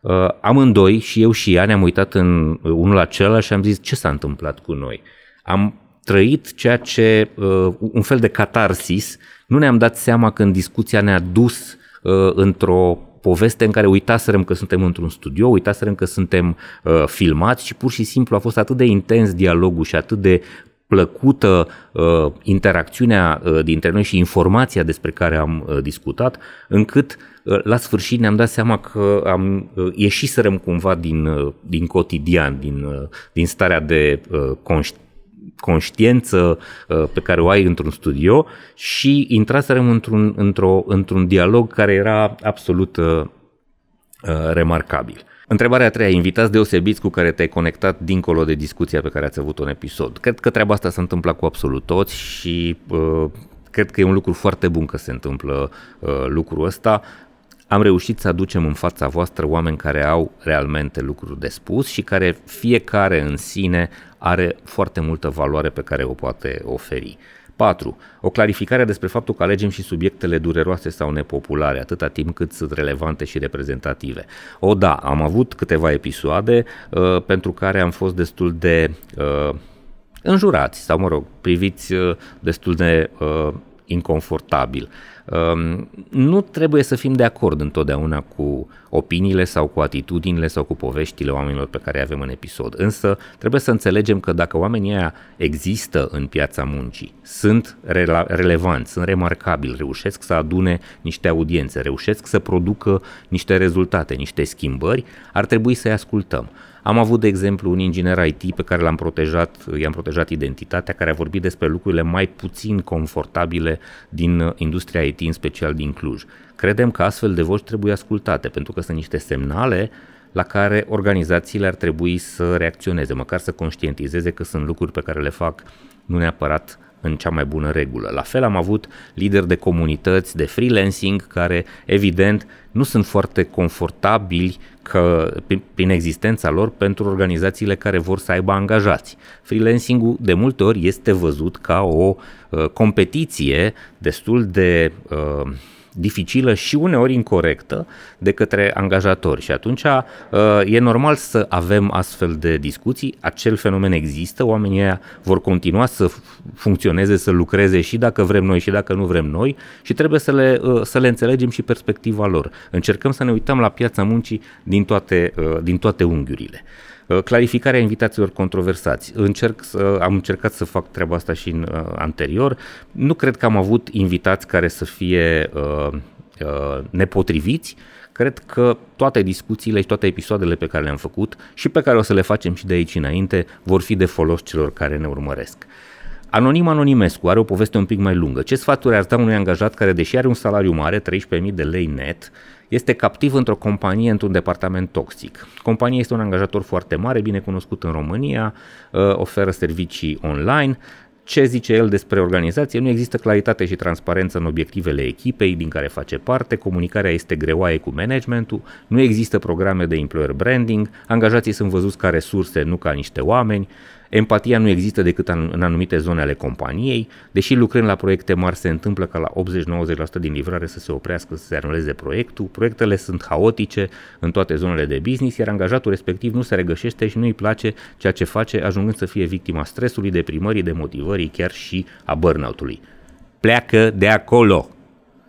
uh, amândoi, și eu și ea, ne-am uitat în unul la celălalt și am zis ce s-a întâmplat cu noi. Am trăit ceea ce, uh, un fel de catarsis, nu ne-am dat seama când discuția ne-a dus într-o poveste în care uitaserăm că suntem într-un studio, uitaserăm că suntem uh, filmați și pur și simplu a fost atât de intens dialogul și atât de plăcută uh, interacțiunea uh, dintre noi și informația despre care am uh, discutat, încât uh, la sfârșit ne-am dat seama că am uh, ieșiserăm cumva din, uh, din cotidian, din, uh, din starea de uh, conștiință conștiență uh, pe care o ai într-un studio și intraserăm într-un, într-o, într-un dialog care era absolut uh, uh, remarcabil. Întrebarea a treia, invitați deosebiți cu care te-ai conectat dincolo de discuția pe care ați avut-o în episod. Cred că treaba asta se întâmplă cu absolut toți și uh, cred că e un lucru foarte bun că se întâmplă uh, lucrul ăsta am reușit să aducem în fața voastră oameni care au realmente lucruri de spus și care fiecare în sine are foarte multă valoare pe care o poate oferi. 4. O clarificare despre faptul că alegem și subiectele dureroase sau nepopulare, atâta timp cât sunt relevante și reprezentative. O, da, am avut câteva episoade uh, pentru care am fost destul de uh, înjurați sau, mă rog, priviți uh, destul de uh, inconfortabil. Um, nu trebuie să fim de acord întotdeauna cu opiniile sau cu atitudinile sau cu poveștile oamenilor pe care îi avem în episod, însă trebuie să înțelegem că dacă oamenii aia există în piața muncii, sunt rele- relevanți, sunt remarcabili, reușesc să adune niște audiențe, reușesc să producă niște rezultate, niște schimbări, ar trebui să-i ascultăm. Am avut, de exemplu, un inginer IT pe care l-am protejat, i-am protejat identitatea, care a vorbit despre lucrurile mai puțin confortabile din uh, industria IT, în special din Cluj. Credem că astfel de voci trebuie ascultate, pentru că sunt niște semnale la care organizațiile ar trebui să reacționeze, măcar să conștientizeze că sunt lucruri pe care le fac nu neapărat în cea mai bună regulă. La fel am avut lideri de comunități de freelancing care evident nu sunt foarte confortabili că, prin existența lor pentru organizațiile care vor să aibă angajați. Freelancing-ul de multe ori este văzut ca o uh, competiție destul de uh, dificilă și uneori incorrectă de către angajatori și atunci uh, e normal să avem astfel de discuții, acel fenomen există, oamenii ăia vor continua să funcționeze, să lucreze și dacă vrem noi și dacă nu vrem noi și trebuie să le, uh, să le înțelegem și perspectiva lor. Încercăm să ne uităm la piața muncii din toate, uh, din toate unghiurile. Clarificarea invitațiilor controversați. Încerc să, am încercat să fac treaba asta și în uh, anterior. Nu cred că am avut invitați care să fie uh, uh, nepotriviți. Cred că toate discuțiile și toate episoadele pe care le-am făcut și pe care o să le facem și de aici înainte vor fi de folos celor care ne urmăresc. Anonim Anonimescu are o poveste un pic mai lungă. Ce sfaturi ar da unui angajat care, deși are un salariu mare, 13.000 de lei net, este captiv într-o companie, într-un departament toxic. Compania este un angajator foarte mare, bine cunoscut în România, uh, oferă servicii online, ce zice el despre organizație? Nu există claritate și transparență în obiectivele echipei din care face parte, comunicarea este greoaie cu managementul, nu există programe de employer branding, angajații sunt văzuți ca resurse, nu ca niște oameni, Empatia nu există decât în anumite zone ale companiei, deși lucrând la proiecte mari se întâmplă ca la 80-90% din livrare să se oprească, să se anuleze proiectul, proiectele sunt haotice în toate zonele de business, iar angajatul respectiv nu se regăsește și nu îi place ceea ce face, ajungând să fie victima stresului, deprimării, demotivării, chiar și a burnout-ului. Pleacă de acolo!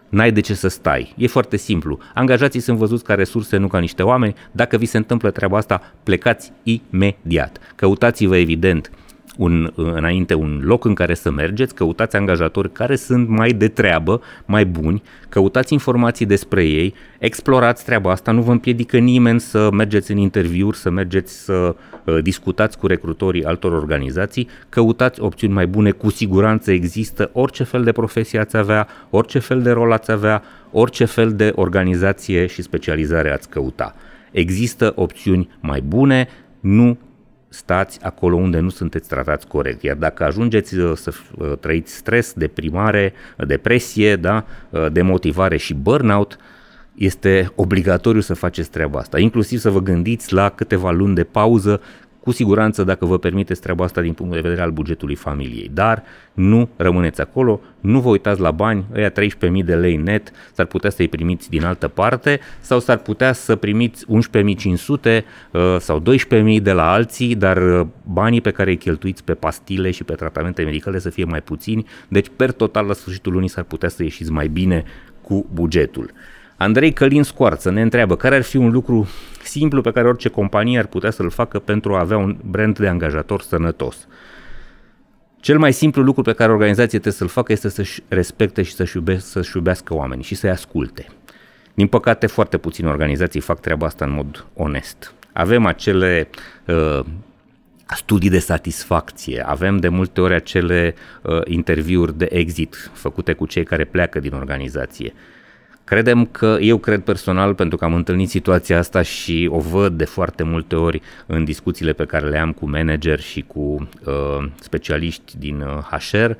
N-ai de ce să stai. E foarte simplu. Angajații sunt văzuți ca resurse, nu ca niște oameni. Dacă vi se întâmplă treaba asta, plecați imediat. Căutați-vă, evident, un, înainte un loc în care să mergeți, căutați angajatori care sunt mai de treabă, mai buni, căutați informații despre ei, explorați treaba asta, nu vă împiedică nimeni să mergeți în interviuri, să mergeți să uh, discutați cu recrutorii altor organizații, căutați opțiuni mai bune, cu siguranță există orice fel de profesie ați avea, orice fel de rol ați avea, orice fel de organizație și specializare ați căuta. Există opțiuni mai bune, nu stați acolo unde nu sunteți tratați corect. Iar dacă ajungeți uh, să uh, trăiți stres, deprimare, depresie, da, uh, demotivare și burnout, este obligatoriu să faceți treaba asta, inclusiv să vă gândiți la câteva luni de pauză cu siguranță dacă vă permiteți treaba asta din punct de vedere al bugetului familiei. Dar nu rămâneți acolo, nu vă uitați la bani, ăia 13.000 de lei net s-ar putea să-i primiți din altă parte sau s-ar putea să primiți 11.500 uh, sau 12.000 de la alții, dar uh, banii pe care îi cheltuiți pe pastile și pe tratamente medicale să fie mai puțini, deci per total la sfârșitul lunii s-ar putea să ieșiți mai bine cu bugetul. Andrei Călin Scoarță ne întreabă care ar fi un lucru simplu pe care orice companie ar putea să-l facă pentru a avea un brand de angajator sănătos. Cel mai simplu lucru pe care organizația trebuie să-l facă este să-și respecte și să-și, iube, să-și iubească oamenii și să-i asculte. Din păcate, foarte puține organizații fac treaba asta în mod onest. Avem acele uh, studii de satisfacție, avem de multe ori acele uh, interviuri de exit făcute cu cei care pleacă din organizație. Credem că, eu cred personal, pentru că am întâlnit situația asta și o văd de foarte multe ori în discuțiile pe care le am cu manageri și cu uh, specialiști din uh, HR,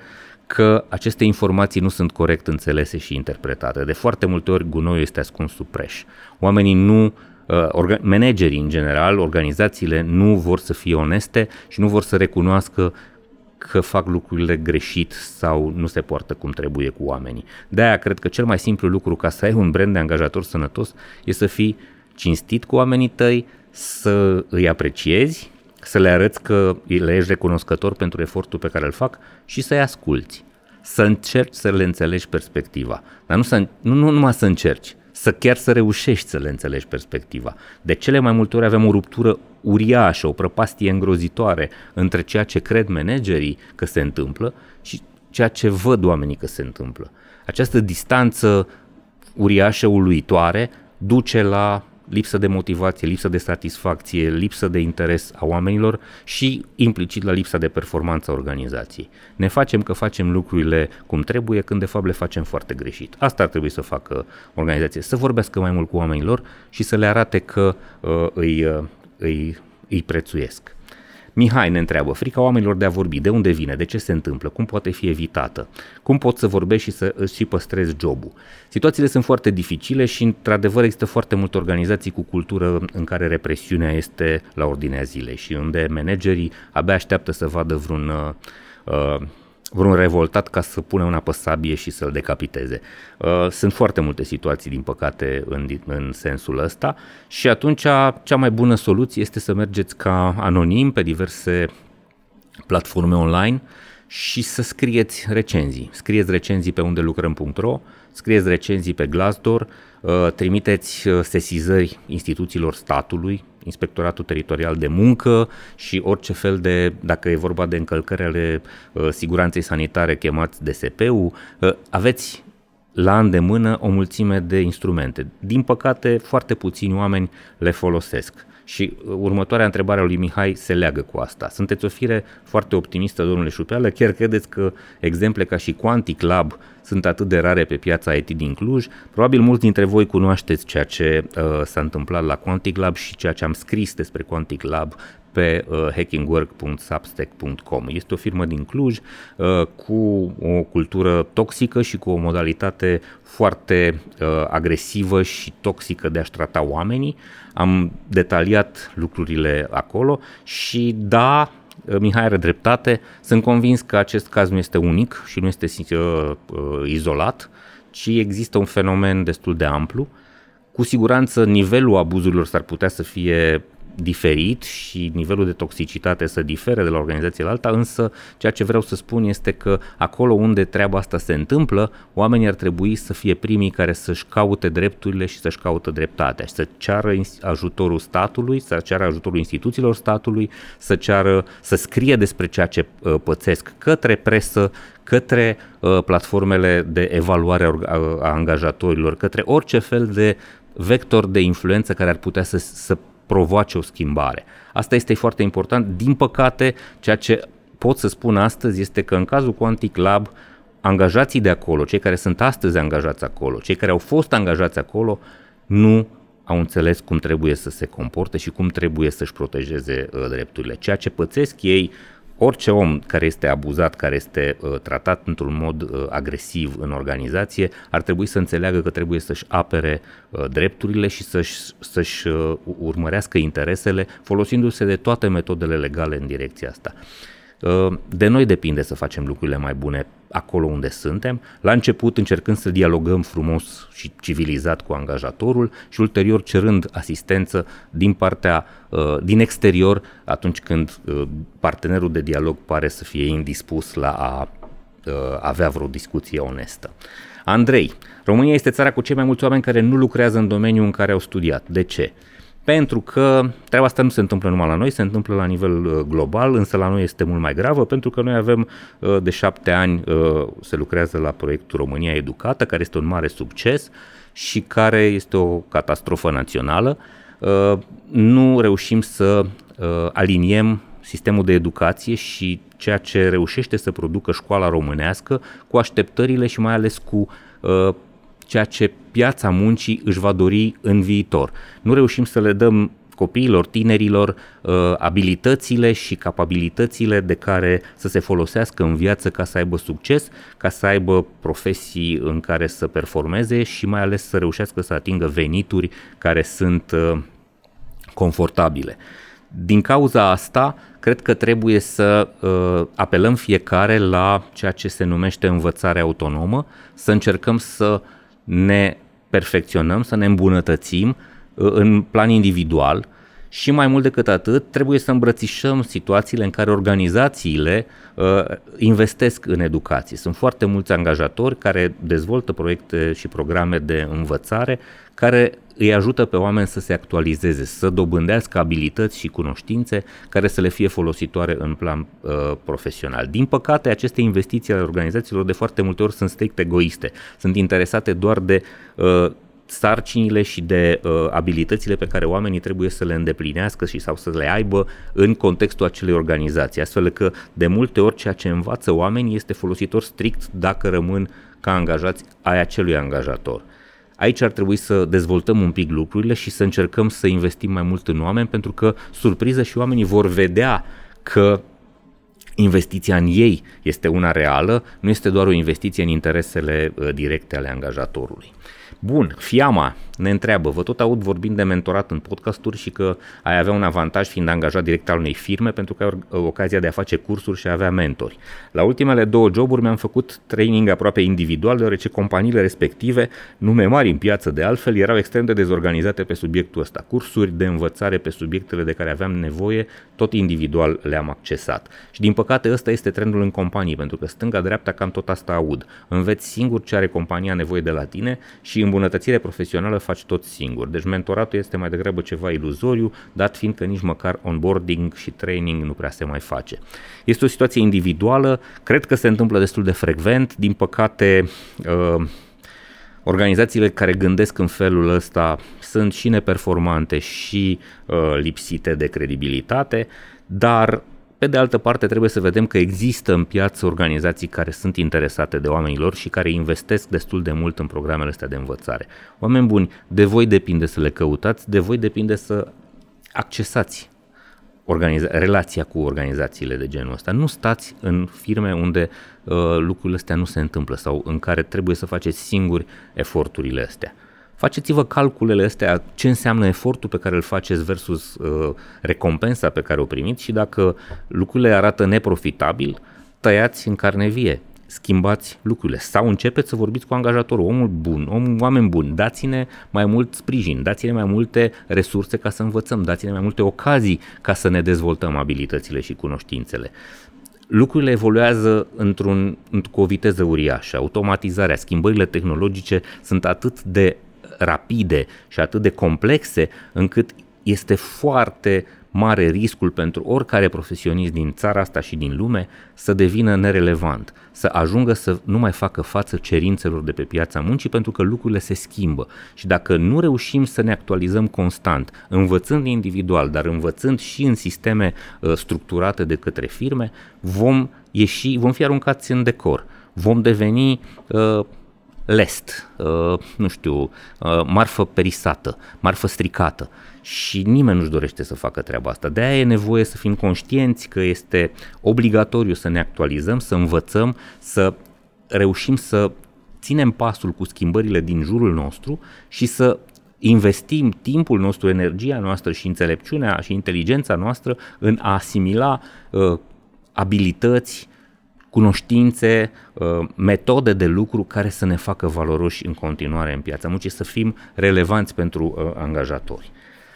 că aceste informații nu sunt corect înțelese și interpretate. De foarte multe ori gunoiul este ascuns sub preș. Oamenii nu uh, managerii în general, organizațiile nu vor să fie oneste și nu vor să recunoască că fac lucrurile greșit sau nu se poartă cum trebuie cu oamenii. De-aia cred că cel mai simplu lucru ca să ai un brand de angajator sănătos e să fii cinstit cu oamenii tăi, să îi apreciezi, să le arăți că le ești recunoscător pentru efortul pe care îl fac și să-i asculți. Să încerci să le înțelegi perspectiva. Dar nu, să, nu, nu numai să încerci, să chiar să reușești să le înțelegi perspectiva. De cele mai multe ori avem o ruptură uriașă, o prăpastie îngrozitoare între ceea ce cred managerii că se întâmplă și ceea ce văd oamenii că se întâmplă. Această distanță uriașă, uluitoare, duce la lipsă de motivație, lipsă de satisfacție, lipsă de interes a oamenilor și implicit la lipsa de performanță a organizației. Ne facem că facem lucrurile cum trebuie când de fapt le facem foarte greșit. Asta ar trebui să facă organizație, să vorbească mai mult cu oamenilor și să le arate că uh, îi, uh, îi, îi prețuiesc. Mihai ne întreabă, frica oamenilor de a vorbi, de unde vine, de ce se întâmplă, cum poate fi evitată, cum pot să vorbești și să îți și păstrezi jobul. Situațiile sunt foarte dificile și, într-adevăr, există foarte multe organizații cu cultură în care represiunea este la ordinea zilei și unde managerii abia așteaptă să vadă vreun uh, vreun revoltat ca să pună una pe sabie și să-l decapiteze. Uh, sunt foarte multe situații, din păcate, în, în sensul ăsta și atunci cea mai bună soluție este să mergeți ca anonim pe diverse platforme online și să scrieți recenzii. Scrieți recenzii pe unde lucrăm.ro, scrieți recenzii pe Glassdoor, uh, trimiteți uh, sesizări instituțiilor statului, Inspectoratul Teritorial de Muncă și orice fel de, dacă e vorba de încălcări ale uh, siguranței sanitare chemați DSP-ul, aveți la îndemână o mulțime de instrumente. Din păcate, foarte puțini oameni le folosesc. Și uh, următoarea întrebare a lui Mihai se leagă cu asta. Sunteți o fire foarte optimistă, domnule Șupeală? Chiar credeți că exemple ca și Quantic Lab sunt atât de rare pe piața IT din Cluj? Probabil mulți dintre voi cunoașteți ceea ce uh, s-a întâmplat la Quantic Lab și ceea ce am scris despre Quantic Lab pe uh, hackingwork.substack.com. Este o firmă din Cluj uh, cu o cultură toxică și cu o modalitate foarte uh, agresivă și toxică de a-și ștrata oamenii. Am detaliat lucrurile acolo și da, uh, Mihai are dreptate, sunt convins că acest caz nu este unic și nu este uh, uh, izolat, ci există un fenomen destul de amplu. Cu siguranță nivelul abuzurilor s-ar putea să fie diferit și nivelul de toxicitate să difere de la organizație la alta, însă ceea ce vreau să spun este că acolo unde treaba asta se întâmplă, oamenii ar trebui să fie primii care să-și caute drepturile și să-și caute dreptatea și să ceară ajutorul statului, să ceară ajutorul instituțiilor statului, să ceară, să scrie despre ceea ce uh, pățesc către presă, către uh, platformele de evaluare a, a angajatorilor, către orice fel de vector de influență care ar putea să, să provoace o schimbare. Asta este foarte important. Din păcate, ceea ce pot să spun astăzi este că în cazul Quantic Lab, angajații de acolo, cei care sunt astăzi angajați acolo, cei care au fost angajați acolo, nu au înțeles cum trebuie să se comporte și cum trebuie să-și protejeze uh, drepturile. Ceea ce pățesc ei orice om care este abuzat, care este uh, tratat într-un mod uh, agresiv în organizație, ar trebui să înțeleagă că trebuie să-și apere uh, drepturile și să-și, să-și uh, urmărească interesele folosindu-se de toate metodele legale în direcția asta. Uh, de noi depinde să facem lucrurile mai bune acolo unde suntem, la început încercând să dialogăm frumos și civilizat cu angajatorul și ulterior cerând asistență din partea, uh, din exterior atunci când uh, partenerul de dialog pare să fie indispus la a avea vreo discuție onestă. Andrei, România este țara cu cei mai mulți oameni care nu lucrează în domeniul în care au studiat. De ce? Pentru că treaba asta nu se întâmplă numai la noi, se întâmplă la nivel uh, global, însă la noi este mult mai gravă, pentru că noi avem uh, de șapte ani, uh, se lucrează la proiectul România Educată, care este un mare succes și care este o catastrofă națională. Nu reușim să aliniem sistemul de educație și ceea ce reușește să producă școala românească cu așteptările și mai ales cu ceea ce piața muncii își va dori în viitor. Nu reușim să le dăm copiilor, tinerilor, uh, abilitățile și capabilitățile de care să se folosească în viață ca să aibă succes, ca să aibă profesii în care să performeze și mai ales să reușească să atingă venituri care sunt uh, confortabile. Din cauza asta, cred că trebuie să uh, apelăm fiecare la ceea ce se numește învățare autonomă, să încercăm să uh, ne perfecționăm, să ne îmbunătățim uh, în plan individual și mai mult decât atât, trebuie să îmbrățișăm situațiile în care organizațiile uh, investesc în educație. Sunt foarte mulți angajatori care dezvoltă proiecte și programe de învățare care îi ajută pe oameni să se actualizeze, să dobândească abilități și cunoștințe care să le fie folositoare în plan uh, profesional. Din păcate, aceste investiții ale organizațiilor de foarte multe ori sunt strict egoiste, sunt interesate doar de uh, sarcinile și de uh, abilitățile pe care oamenii trebuie să le îndeplinească și sau să le aibă în contextul acelei organizații, astfel că de multe ori ceea ce învață oamenii este folositor strict dacă rămân ca angajați ai acelui angajator. Aici ar trebui să dezvoltăm un pic lucrurile și să încercăm să investim mai mult în oameni pentru că, surpriză, și oamenii vor vedea că investiția în ei este una reală, nu este doar o investiție în interesele uh, directe ale angajatorului. Bun, Fiama ne întreabă, vă tot aud vorbind de mentorat în podcasturi și că ai avea un avantaj fiind angajat direct al unei firme pentru că ai ocazia de a face cursuri și a avea mentori. La ultimele două joburi mi-am făcut training aproape individual, deoarece companiile respective, nume mari în piață de altfel, erau extrem de dezorganizate pe subiectul ăsta. Cursuri de învățare pe subiectele de care aveam nevoie, tot individual le-am accesat. Și din păcate ăsta este trendul în companii, pentru că stânga-dreapta cam tot asta aud. Înveți singur ce are compania nevoie de la tine și îmbunătățire profesională faci tot singur. Deci mentoratul este mai degrabă ceva iluzoriu, dat fiind că nici măcar onboarding și training nu prea se mai face. Este o situație individuală, cred că se întâmplă destul de frecvent, din păcate uh, organizațiile care gândesc în felul ăsta sunt și neperformante și uh, lipsite de credibilitate, dar pe de altă parte, trebuie să vedem că există în piață organizații care sunt interesate de oamenilor și care investesc destul de mult în programele astea de învățare. Oameni buni, de voi depinde să le căutați, de voi depinde să accesați organiza- relația cu organizațiile de genul ăsta. Nu stați în firme unde uh, lucrurile astea nu se întâmplă sau în care trebuie să faceți singuri eforturile astea. Faceți-vă calculele astea, ce înseamnă efortul pe care îl faceți versus uh, recompensa pe care o primiți și dacă lucrurile arată neprofitabil, tăiați în carne vie, schimbați lucrurile sau începeți să vorbiți cu angajatorul, omul bun, om, oameni buni, dați-ne mai mult sprijin, dați-ne mai multe resurse ca să învățăm, dați-ne mai multe ocazii ca să ne dezvoltăm abilitățile și cunoștințele lucrurile evoluează într-un, cu o viteză uriașă. Automatizarea, schimbările tehnologice sunt atât de rapide și atât de complexe încât este foarte mare riscul pentru oricare profesionist din țara asta și din lume să devină nerelevant, să ajungă să nu mai facă față cerințelor de pe piața muncii pentru că lucrurile se schimbă. Și dacă nu reușim să ne actualizăm constant, învățând individual, dar învățând și în sisteme uh, structurate de către firme, vom ieși, vom fi aruncați în decor. Vom deveni uh, lest, uh, nu știu, uh, marfă perisată, marfă stricată și nimeni nu-și dorește să facă treaba asta. De aia e nevoie să fim conștienți că este obligatoriu să ne actualizăm, să învățăm, să reușim să ținem pasul cu schimbările din jurul nostru și să investim timpul nostru, energia noastră și înțelepciunea și inteligența noastră în a asimila uh, abilități, cunoștințe, uh, metode de lucru care să ne facă valoroși în continuare în piața muncii, să fim relevanți pentru uh, angajatori.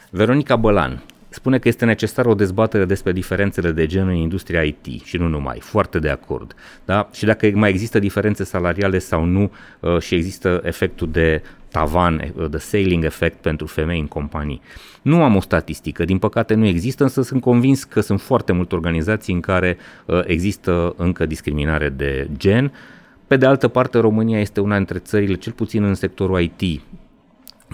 Veronica Bălan spune că este necesară o dezbatere despre diferențele de gen în industria IT și nu numai, foarte de acord. Da? Și dacă mai există diferențe salariale sau nu uh, și există efectul de tavan, the sailing effect pentru femei în companii. Nu am o statistică, din păcate nu există, însă sunt convins că sunt foarte multe organizații în care uh, există încă discriminare de gen. Pe de altă parte, România este una dintre țările, cel puțin în sectorul IT,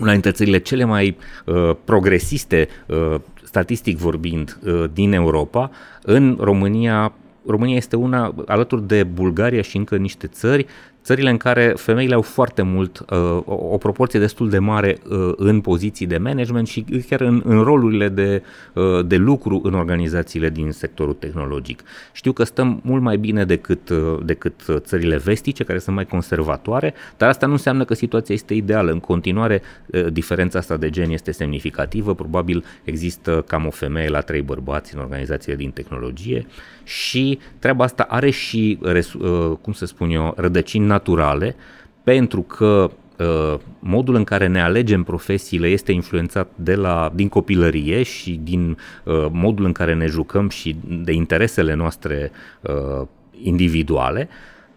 una dintre țările cele mai uh, progresiste, uh, statistic vorbind, uh, din Europa. În România România este una, alături de Bulgaria și încă niște țări, țările în care femeile au foarte mult, uh, o, proporție destul de mare uh, în poziții de management și chiar în, în rolurile de, uh, de lucru în organizațiile din sectorul tehnologic. Știu că stăm mult mai bine decât, decât țările vestice, care sunt mai conservatoare, dar asta nu înseamnă că situația este ideală. În continuare, diferența asta de gen este semnificativă, probabil există cam o femeie la trei bărbați în organizațiile din tehnologie și treaba asta are și, cum să spun eu, rădăcini naturale, pentru că uh, modul în care ne alegem profesiile este influențat de la, din copilărie și din uh, modul în care ne jucăm și de interesele noastre uh, individuale,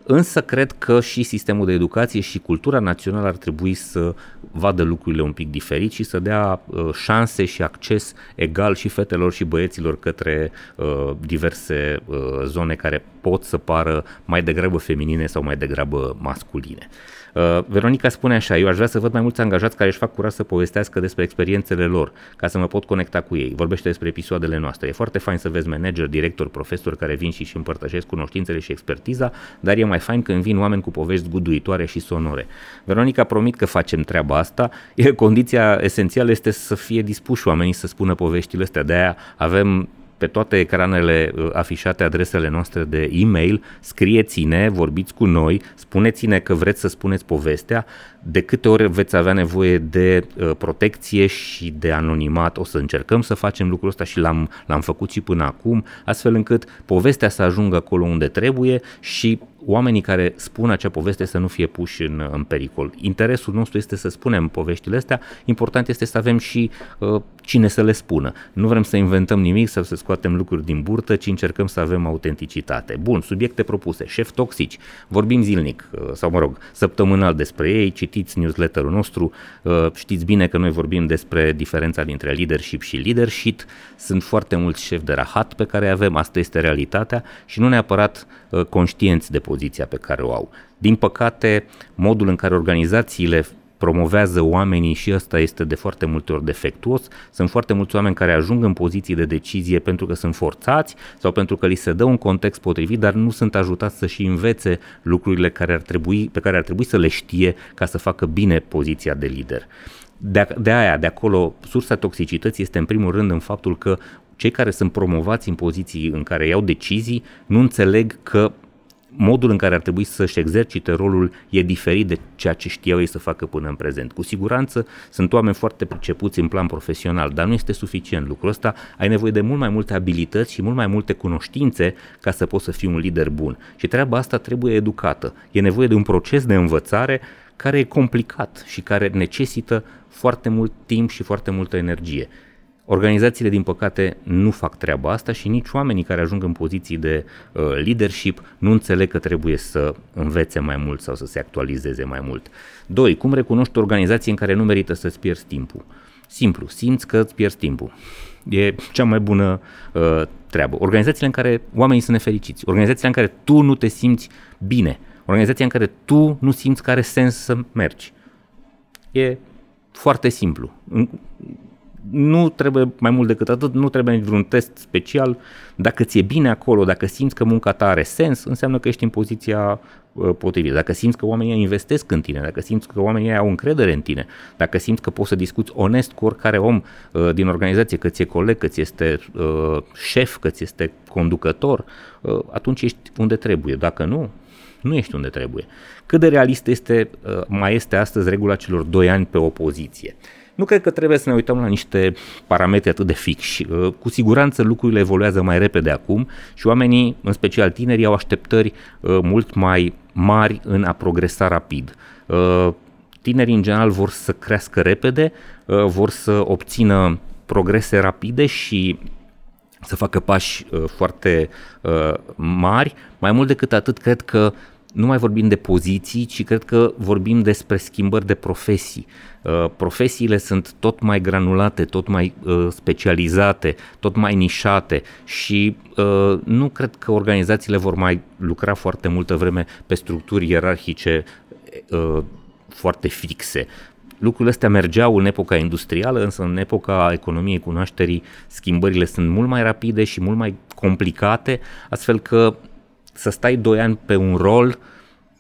însă cred că și sistemul de educație și cultura națională ar trebui să vadă lucrurile un pic diferit și să dea uh, șanse și acces egal și fetelor și băieților către uh, diverse uh, zone care pot să pară mai degrabă feminine sau mai degrabă masculine. Uh, Veronica spune așa, eu aș vrea să văd mai mulți angajați care își fac curaj să povestească despre experiențele lor, ca să mă pot conecta cu ei. Vorbește despre episoadele noastre. E foarte fain să vezi manager, director, profesor care vin și își împărtășesc cunoștințele și expertiza, dar e mai fain când vin oameni cu povești zguduitoare și sonore. Veronica promit că facem treaba asta. E, condiția esențială este să fie dispuși oamenii să spună poveștile astea. De aia avem pe toate ecranele uh, afișate adresele noastre de e-mail, scrieți-ne, vorbiți cu noi, spuneți-ne că vreți să spuneți povestea, de câte ori veți avea nevoie de uh, protecție și de anonimat, o să încercăm să facem lucrul ăsta și l-am, l-am făcut și până acum, astfel încât povestea să ajungă acolo unde trebuie și oamenii care spun acea poveste să nu fie puși în, în pericol. Interesul nostru este să spunem poveștile astea, important este să avem și uh, cine să le spună. Nu vrem să inventăm nimic sau să scoatem lucruri din burtă, ci încercăm să avem autenticitate. Bun, subiecte propuse, șef toxici, vorbim zilnic uh, sau mă rog, săptămânal despre ei, citiți newsletterul nostru, uh, știți bine că noi vorbim despre diferența dintre leadership și leadership, sunt foarte mulți șefi de rahat pe care avem, asta este realitatea și nu neapărat uh, conștienți de poziția pe care o au. Din păcate, modul în care organizațiile promovează oamenii și ăsta este de foarte multe ori defectuos. Sunt foarte mulți oameni care ajung în poziții de decizie pentru că sunt forțați sau pentru că li se dă un context potrivit, dar nu sunt ajutați să și învețe lucrurile care ar trebui, pe care ar trebui să le știe ca să facă bine poziția de lider. De, de aia, de acolo, sursa toxicității este în primul rând în faptul că cei care sunt promovați în poziții în care iau decizii nu înțeleg că modul în care ar trebui să-și exercite rolul e diferit de ceea ce știau ei să facă până în prezent. Cu siguranță sunt oameni foarte pricepuți în plan profesional, dar nu este suficient lucrul ăsta. Ai nevoie de mult mai multe abilități și mult mai multe cunoștințe ca să poți să fii un lider bun. Și treaba asta trebuie educată. E nevoie de un proces de învățare care e complicat și care necesită foarte mult timp și foarte multă energie. Organizațiile, din păcate, nu fac treaba asta și nici oamenii care ajung în poziții de uh, leadership nu înțeleg că trebuie să învețe mai mult sau să se actualizeze mai mult. 2. Cum recunoști o organizație în care nu merită să-ți pierzi timpul? Simplu, simți că îți pierzi timpul. E cea mai bună uh, treabă. Organizațiile în care oamenii sunt nefericiți, organizațiile în care tu nu te simți bine, organizația în care tu nu simți că are sens să mergi. E foarte simplu nu trebuie mai mult decât atât, nu trebuie vreun test special. Dacă ți-e bine acolo, dacă simți că munca ta are sens, înseamnă că ești în poziția uh, potrivită. Dacă simți că oamenii investesc în tine, dacă simți că oamenii au încredere în tine, dacă simți că poți să discuți onest cu oricare om uh, din organizație, că ți-e coleg, că ți este uh, șef, că ți este conducător, uh, atunci ești unde trebuie. Dacă nu, nu ești unde trebuie. Cât de realist este, uh, mai este astăzi regula celor doi ani pe opoziție? Nu cred că trebuie să ne uităm la niște parametri atât de fixi. Uh, cu siguranță lucrurile evoluează mai repede acum și oamenii, în special tinerii, au așteptări uh, mult mai mari în a progresa rapid. Uh, tinerii, în general, vor să crească repede, vor să obțină progrese rapide și să facă pași foarte mari. Mai mult decât atât, cred că nu mai vorbim de poziții, ci cred că vorbim despre schimbări de profesii. Uh, profesiile sunt tot mai granulate, tot mai uh, specializate, tot mai nișate și uh, nu cred că organizațiile vor mai lucra foarte multă vreme pe structuri ierarhice foarte fixe. Lucrurile astea mergeau în epoca industrială, însă în epoca economiei cunoașterii schimbările sunt mult mai rapide și mult mai complicate, astfel că să stai doi ani pe un rol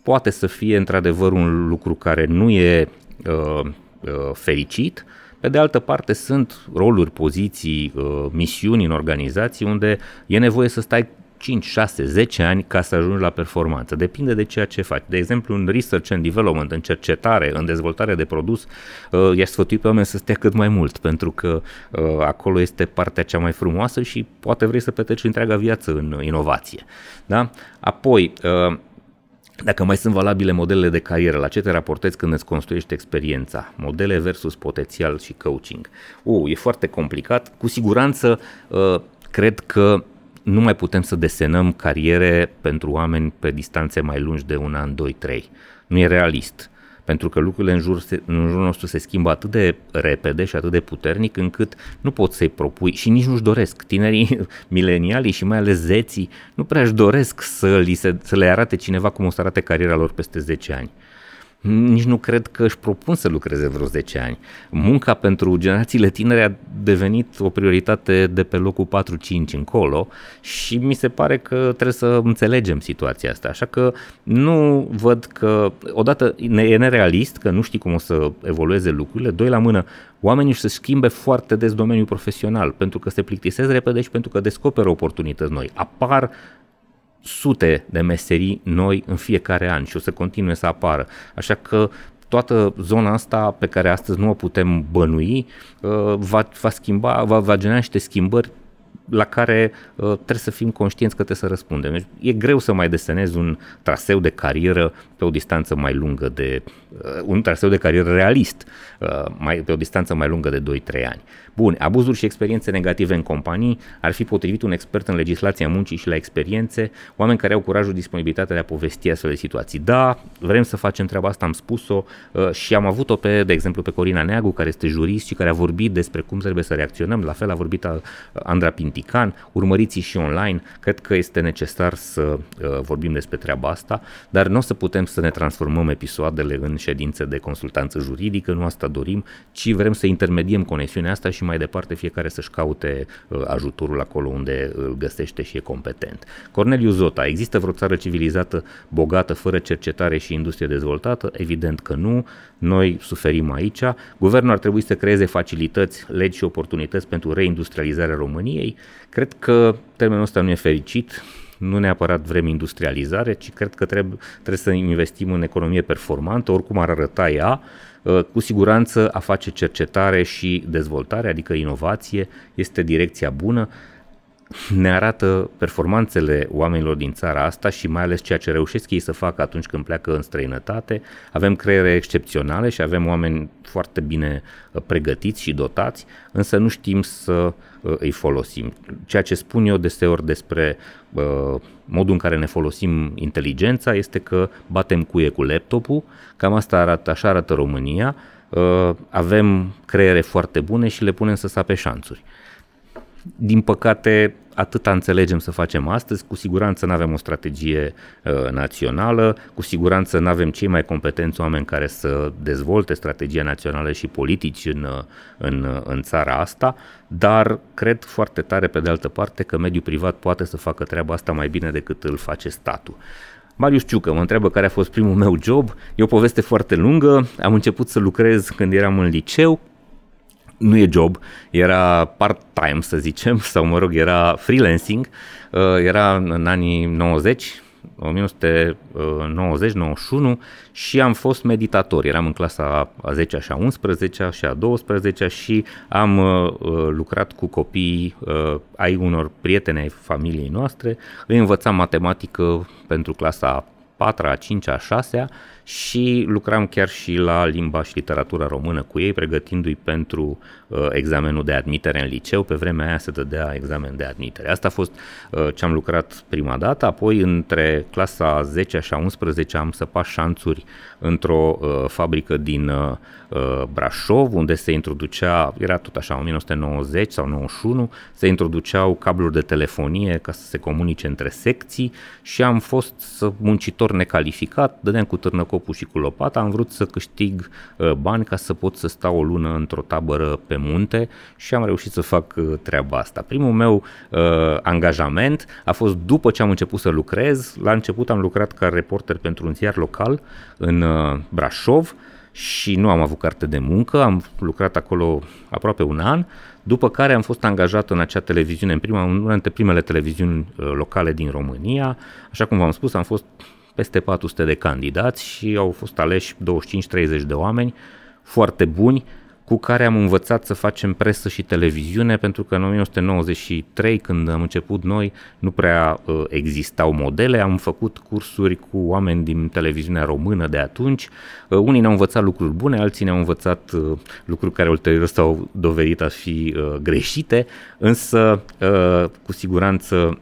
poate să fie într-adevăr un lucru care nu e uh, uh, fericit, pe de altă parte sunt roluri, poziții, uh, misiuni în organizații unde e nevoie să stai 5, 6, 10 ani ca să ajungi la performanță. Depinde de ceea ce faci. De exemplu, în research and development, în cercetare, în dezvoltare de produs, uh, i-aș sfătui pe oameni să stea cât mai mult, pentru că uh, acolo este partea cea mai frumoasă și poate vrei să petreci întreaga viață în inovație. Da? Apoi, uh, dacă mai sunt valabile modelele de carieră, la ce te raportezi când îți construiești experiența? Modele versus potențial și coaching. Uh, e foarte complicat. Cu siguranță, uh, cred că nu mai putem să desenăm cariere pentru oameni pe distanțe mai lungi de un an, doi, trei. Nu e realist. Pentru că lucrurile în, jur, în jurul nostru se schimbă atât de repede și atât de puternic încât nu poți să-i propui și nici nu-și doresc. Tinerii milenialii și mai ales zeții nu prea își doresc să, li se, să le arate cineva cum o să arate cariera lor peste 10 ani. Nici nu cred că își propun să lucreze vreo 10 ani. Munca pentru generațiile tinere a devenit o prioritate de pe locul 4-5 încolo și mi se pare că trebuie să înțelegem situația asta. Așa că nu văd că, odată, e nerealist că nu știi cum o să evolueze lucrurile, doi la mână, oamenii își se schimbe foarte des domeniul profesional pentru că se plictisesc repede și pentru că descoperă oportunități noi. Apar sute de meserii noi în fiecare an și o să continue să apară. Așa că toată zona asta pe care astăzi nu o putem bănui uh, va, va schimba, va, va genera niște schimbări la care uh, trebuie să fim conștienți că trebuie să răspundem. Deci, e greu să mai desenezi un traseu de carieră pe o distanță mai lungă de uh, un traseu de carieră realist, uh, mai, pe o distanță mai lungă de 2-3 ani. Bun, abuzuri și experiențe negative în companii ar fi potrivit un expert în legislația muncii și la experiențe, oameni care au curajul, disponibilitatea de a povesti astfel de situații. Da, vrem să facem treaba asta, am spus-o uh, și am avut-o pe, de exemplu, pe Corina Neagu, care este jurist și care a vorbit despre cum trebuie să reacționăm, la fel a vorbit uh, Andra Pintican, urmăriți și online, cred că este necesar să uh, vorbim despre treaba asta, dar nu o să putem să ne transformăm episoadele în ședințe de consultanță juridică, nu asta dorim, ci vrem să intermediem conexiunea asta și mai departe fiecare să-și caute uh, ajutorul acolo unde îl găsește și e competent. Corneliu Zota, există vreo țară civilizată, bogată, fără cercetare și industrie dezvoltată? Evident că nu. Noi suferim aici. Guvernul ar trebui să creeze facilități, legi și oportunități pentru reindustrializarea României. Cred că termenul ăsta nu e fericit nu neapărat vrem industrializare, ci cred că trebuie, trebuie să investim în economie performantă, oricum ar arăta ea, uh, cu siguranță a face cercetare și dezvoltare, adică inovație, este direcția bună ne arată performanțele oamenilor din țara asta și mai ales ceea ce reușesc ei să facă atunci când pleacă în străinătate. Avem creiere excepționale și avem oameni foarte bine uh, pregătiți și dotați, însă nu știm să uh, îi folosim. Ceea ce spun eu deseori despre uh, modul în care ne folosim inteligența este că batem cuie cu laptopul, cam asta arată, așa arată România, avem creiere foarte bune și le punem să sape șanțuri. Din păcate, atâta înțelegem să facem astăzi, cu siguranță nu avem o strategie uh, națională, cu siguranță nu avem cei mai competenți oameni care să dezvolte strategia națională și politici în, uh, în, uh, în țara asta, dar cred foarte tare pe de altă parte că mediul privat poate să facă treaba asta mai bine decât îl face statul. Marius Ciucă mă întreabă care a fost primul meu job. E o poveste foarte lungă. Am început să lucrez când eram în liceu, nu e job, era part-time să zicem, sau mă rog, era freelancing, uh, era în anii 90, 1990-91 și am fost meditator. Eram în clasa a 10 și a 11 și a 12 și am uh, lucrat cu copii uh, ai unor prieteni ai familiei noastre. Îi învățam matematică pentru clasa 4 a 5 a 6 și lucram chiar și la limba și literatura română cu ei, pregătindu-i pentru uh, examenul de admitere în liceu. Pe vremea aia se dădea examen de admitere. Asta a fost uh, ce am lucrat prima dată, apoi între clasa 10 și a 11 am săpat șanțuri într-o uh, fabrică din uh, uh, Brașov, unde se introducea, era tot așa, 1990 sau 91, se introduceau cabluri de telefonie ca să se comunice între secții și am fost muncitor necalificat, dădeam cu târnă copul și cu lopata, am vrut să câștig uh, bani ca să pot să stau o lună într-o tabără pe munte și am reușit să fac uh, treaba asta. Primul meu uh, angajament a fost după ce am început să lucrez. La început am lucrat ca reporter pentru un ziar local în uh, Brașov și nu am avut carte de muncă, am lucrat acolo aproape un an, după care am fost angajat în acea televiziune, în prima, una dintre primele televiziuni uh, locale din România. Așa cum v-am spus, am fost peste 400 de candidați și au fost aleși 25-30 de oameni foarte buni cu care am învățat să facem presă și televiziune, pentru că în 1993, când am început noi, nu prea uh, existau modele, am făcut cursuri cu oameni din televiziunea română de atunci, uh, unii ne-au învățat lucruri bune, alții ne-au învățat uh, lucruri care ulterior s-au dovedit a fi uh, greșite, însă uh, cu siguranță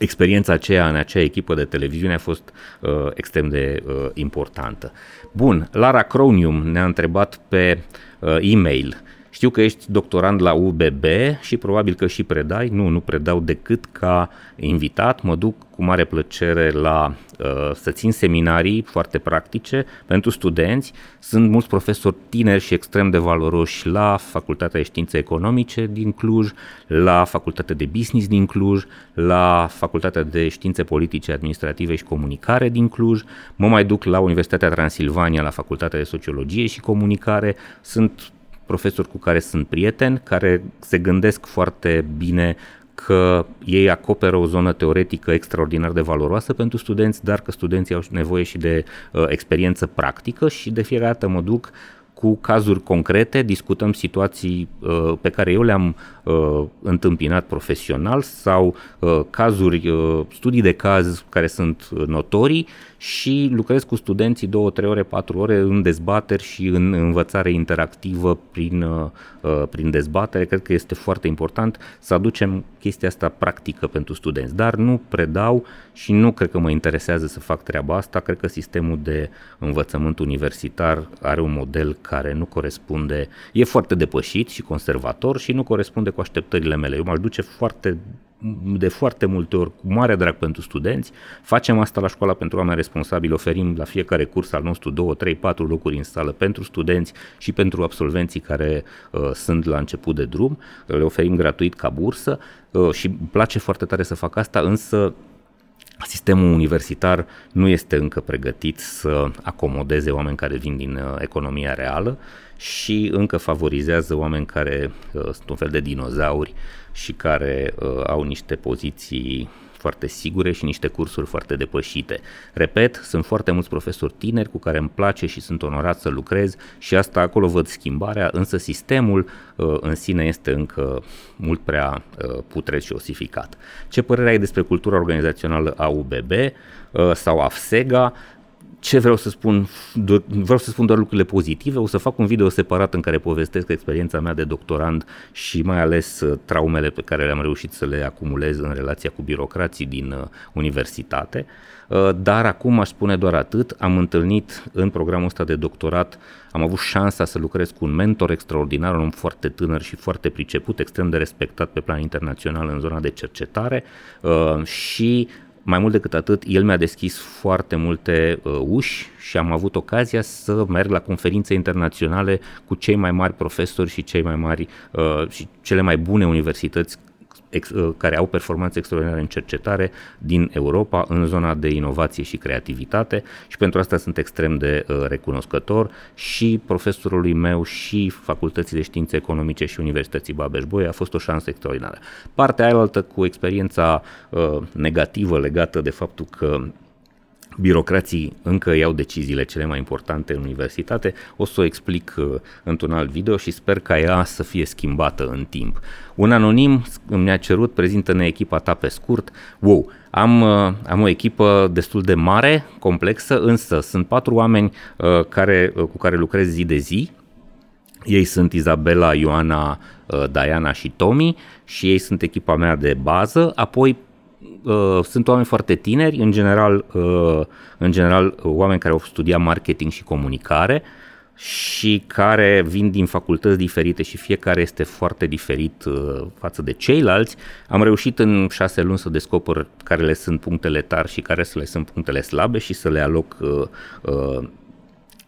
experiența aceea în acea echipă de televiziune a fost uh, extrem de uh, importantă. Bun, Lara Cronium ne-a întrebat pe uh, e-mail Știu că ești doctorand la UBB și probabil că și predai. Nu, nu predau decât ca invitat. Mă duc cu mare plăcere la uh, să țin seminarii foarte practice pentru studenți. Sunt mulți profesori tineri și extrem de valoroși la Facultatea de Științe Economice din Cluj, la Facultatea de Business din Cluj, la Facultatea de Științe Politice, Administrative și Comunicare din Cluj. Mă mai duc la Universitatea Transilvania, la Facultatea de Sociologie și Comunicare. Sunt profesori cu care sunt prieteni, care se gândesc foarte bine că ei acoperă o zonă teoretică extraordinar de valoroasă pentru studenți, dar că studenții au nevoie și de uh, experiență practică și de fiecare dată mă duc cu cazuri concrete, discutăm situații uh, pe care eu le-am uh, întâmpinat profesional sau uh, cazuri, uh, studii de caz care sunt notorii și lucrez cu studenții două, trei ore, patru ore în dezbateri și în învățare interactivă prin, uh, uh, prin dezbatere. Cred că este foarte important să aducem chestia asta practică pentru studenți, dar nu predau și nu cred că mă interesează să fac treaba asta. Cred că sistemul de învățământ universitar are un model care nu corespunde, e foarte depășit și conservator și nu corespunde cu așteptările mele. Eu m-aș duce foarte de foarte multe ori cu mare drag pentru studenți. Facem asta la școala pentru oameni responsabili, oferim la fiecare curs al nostru 2, 3, 4 locuri în sală pentru studenți și pentru absolvenții care uh, sunt la început de drum. Le oferim gratuit ca bursă uh, și îmi place foarte tare să fac asta, însă Sistemul universitar nu este încă pregătit să acomodeze oameni care vin din uh, economia reală și încă favorizează oameni care uh, sunt un fel de dinozauri și care uh, au niște poziții foarte sigure și niște cursuri foarte depășite. Repet, sunt foarte mulți profesori tineri cu care îmi place și sunt onorat să lucrez și asta acolo văd schimbarea, însă sistemul uh, în sine este încă mult prea uh, putred și osificat. Ce părere ai despre cultura organizațională a UBB uh, sau AFSEGA? Ce vreau să spun, vreau să spun doar lucrurile pozitive, o să fac un video separat în care povestesc experiența mea de doctorand și mai ales uh, traumele pe care le-am reușit să le acumulez în relația cu birocrații din uh, universitate, uh, dar acum aș spune doar atât, am întâlnit în programul ăsta de doctorat, am avut șansa să lucrez cu un mentor extraordinar, un om foarte tânăr și foarte priceput, extrem de respectat pe plan internațional în zona de cercetare și mai mult decât atât, el mi-a deschis foarte multe uh, uși și am avut ocazia să merg la conferințe internaționale cu cei mai mari profesori și cei mai mari uh, și cele mai bune universități ex, uh, care au performanțe extraordinare în cercetare din Europa în zona de inovație și creativitate și pentru asta sunt extrem de uh, recunoscător și profesorului meu și Facultății de Științe Economice și Universității Babeș-Bolyai a fost o șansă extraordinară. Partea aia altă cu experiența uh, negativă legată de faptul că birocrații încă iau deciziile cele mai importante în universitate, o să o explic uh, într-un alt video și sper ca ea să fie schimbată în timp. Un anonim mi-a cerut, prezintă-ne echipa ta pe scurt. Wow, am, uh, am o echipă destul de mare, complexă, însă sunt patru oameni uh, care, uh, cu care lucrez zi de zi. Ei sunt Izabela, Ioana, uh, Diana și Tomi și ei sunt echipa mea de bază. Apoi uh, sunt oameni foarte tineri, în general, uh, în general uh, oameni care au studiat marketing și comunicare și care vin din facultăți diferite și fiecare este foarte diferit uh, față de ceilalți. Am reușit în șase luni să descoper care le sunt punctele tari și care le sunt punctele slabe și să le aloc uh, uh,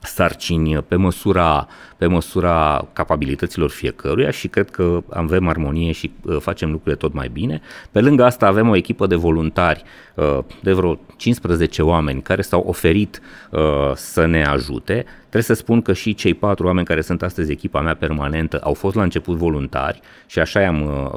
sarcini pe măsura, pe măsura capabilităților fiecăruia și cred că avem armonie și uh, facem lucrurile tot mai bine. Pe lângă asta avem o echipă de voluntari uh, de vreo 15 oameni care s-au oferit uh, să ne ajute. Trebuie să spun că și cei patru oameni care sunt astăzi echipa mea permanentă au fost la început voluntari și așa i-am,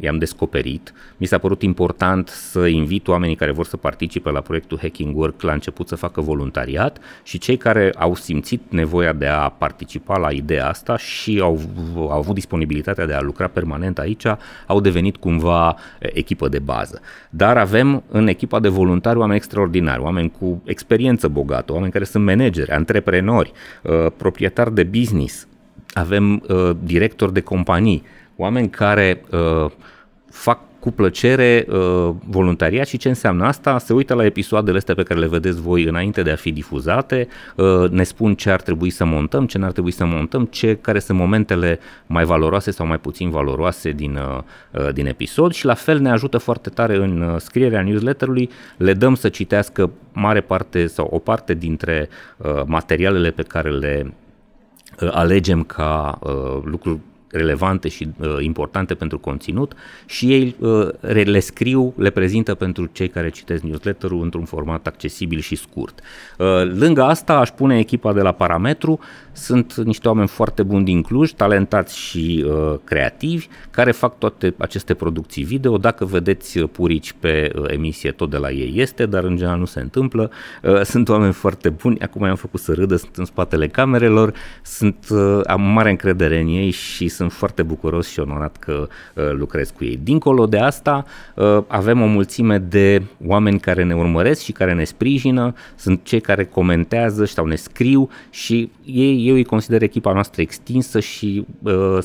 i-am descoperit. Mi s-a părut important să invit oamenii care vor să participe la proiectul Hacking Work la început să facă voluntariat și cei care au simțit nevoia de a participa la ideea asta și au, au avut disponibilitatea de a lucra permanent aici, au devenit cumva echipă de bază. Dar avem în echipa de voluntari oameni extraordinari, oameni cu experiență bogată, oameni care sunt manageri, antreprenori, uh, proprietari de business, avem uh, directori de companii, oameni care uh, fac cu plăcere uh, voluntariat și ce înseamnă asta? Se uită la episoadele astea pe care le vedeți voi înainte de a fi difuzate, uh, ne spun ce ar trebui să montăm, ce n-ar trebui să montăm, ce, care sunt momentele mai valoroase sau mai puțin valoroase din, uh, uh din episod și la fel ne ajută foarte tare în uh, scrierea newsletterului, le dăm să citească mare parte sau o parte dintre uh, materialele pe care le uh, alegem ca uh, lucruri relevante și uh, importante pentru conținut și ei uh, le scriu, le prezintă pentru cei care citesc newsletterul într-un format accesibil și scurt. Uh, lângă asta aș pune echipa de la Parametru, sunt niște oameni foarte buni din Cluj, talentați și uh, creativi, care fac toate aceste producții video. Dacă vedeți purici pe uh, emisie, tot de la ei este, dar în general nu se întâmplă. Uh, sunt oameni foarte buni, acum i-am făcut să râdă, sunt în spatele camerelor, sunt, uh, am mare încredere în ei și sunt foarte bucuros și onorat că uh, lucrez cu ei. Dincolo de asta, uh, avem o mulțime de oameni care ne urmăresc și care ne sprijină, sunt cei care comentează sau ne scriu și ei, eu îi consider echipa noastră extinsă și uh,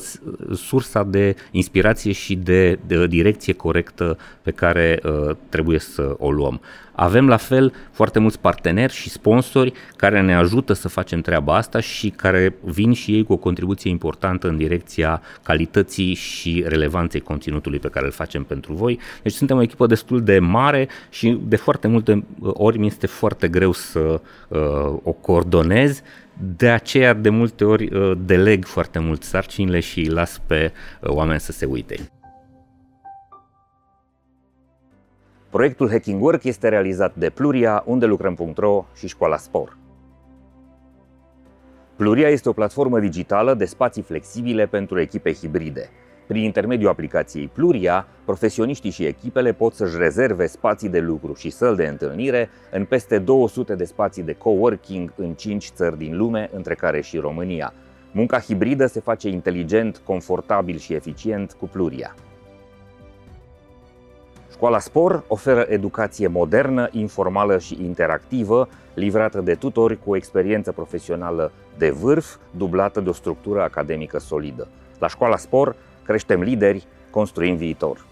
sursa de inspirație și de, de direcție corectă pe care uh, trebuie să o luăm. Avem la fel foarte mulți parteneri și sponsori care ne ajută să facem treaba asta și care vin și ei cu o contribuție importantă în direcția calității și relevanței conținutului pe care îl facem pentru voi. Deci suntem o echipă destul de mare și de foarte multe ori mi este foarte greu să uh, o coordonez de aceea, de multe ori, uh, deleg foarte mult sarcinile și îi las pe uh, oameni să se uite. Proiectul Hacking Work este realizat de Pluria, unde lucrăm.ro și Școala Spor. Pluria este o platformă digitală de spații flexibile pentru echipe hibride. Prin intermediul aplicației Pluria, profesioniștii și echipele pot să-și rezerve spații de lucru și săli de întâlnire în peste 200 de spații de coworking în 5 țări din lume, între care și România. Munca hibridă se face inteligent, confortabil și eficient cu Pluria. Școala Spor oferă educație modernă, informală și interactivă, livrată de tutori cu o experiență profesională de vârf, dublată de o structură academică solidă. La Școala Spor creștem lideri, construim viitor.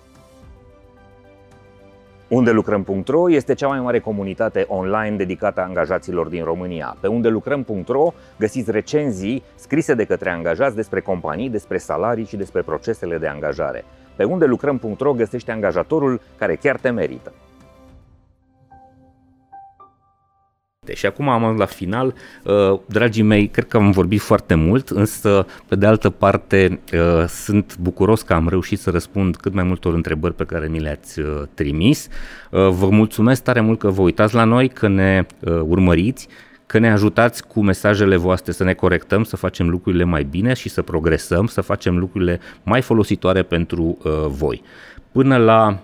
Unde lucrăm.ro este cea mai mare comunitate online dedicată angajaților din România. Pe unde lucrăm.ro găsiți recenzii scrise de către angajați despre companii, despre salarii și despre procesele de angajare. Pe unde lucrăm.ro găsește angajatorul care chiar te merită. Și acum am ajuns la final. Uh, dragii mei, cred că am vorbit foarte mult, însă, pe de altă parte, uh, sunt bucuros că am reușit să răspund cât mai multor întrebări pe care mi le-ați uh, trimis. Vă mulțumesc tare mult că vă uitați la noi, că ne urmăriți că ne ajutați cu mesajele voastre să ne corectăm, să facem lucrurile mai bine și să progresăm, să facem lucrurile mai folositoare pentru uh, voi. Până la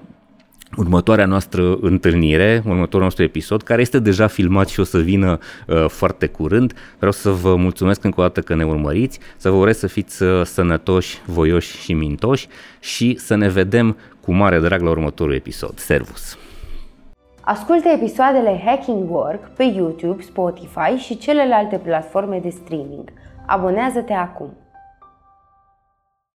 următoarea noastră întâlnire, următorul nostru episod, care este deja filmat și o să vină uh, foarte curând. Vreau să vă mulțumesc încă o dată că ne urmăriți, să vă urez să fiți uh, sănătoși, voioși și mintoși și să ne vedem cu mare drag la următorul episod. Servus! Ascultă episoadele Hacking Work pe YouTube, Spotify și celelalte platforme de streaming. Abonează-te acum!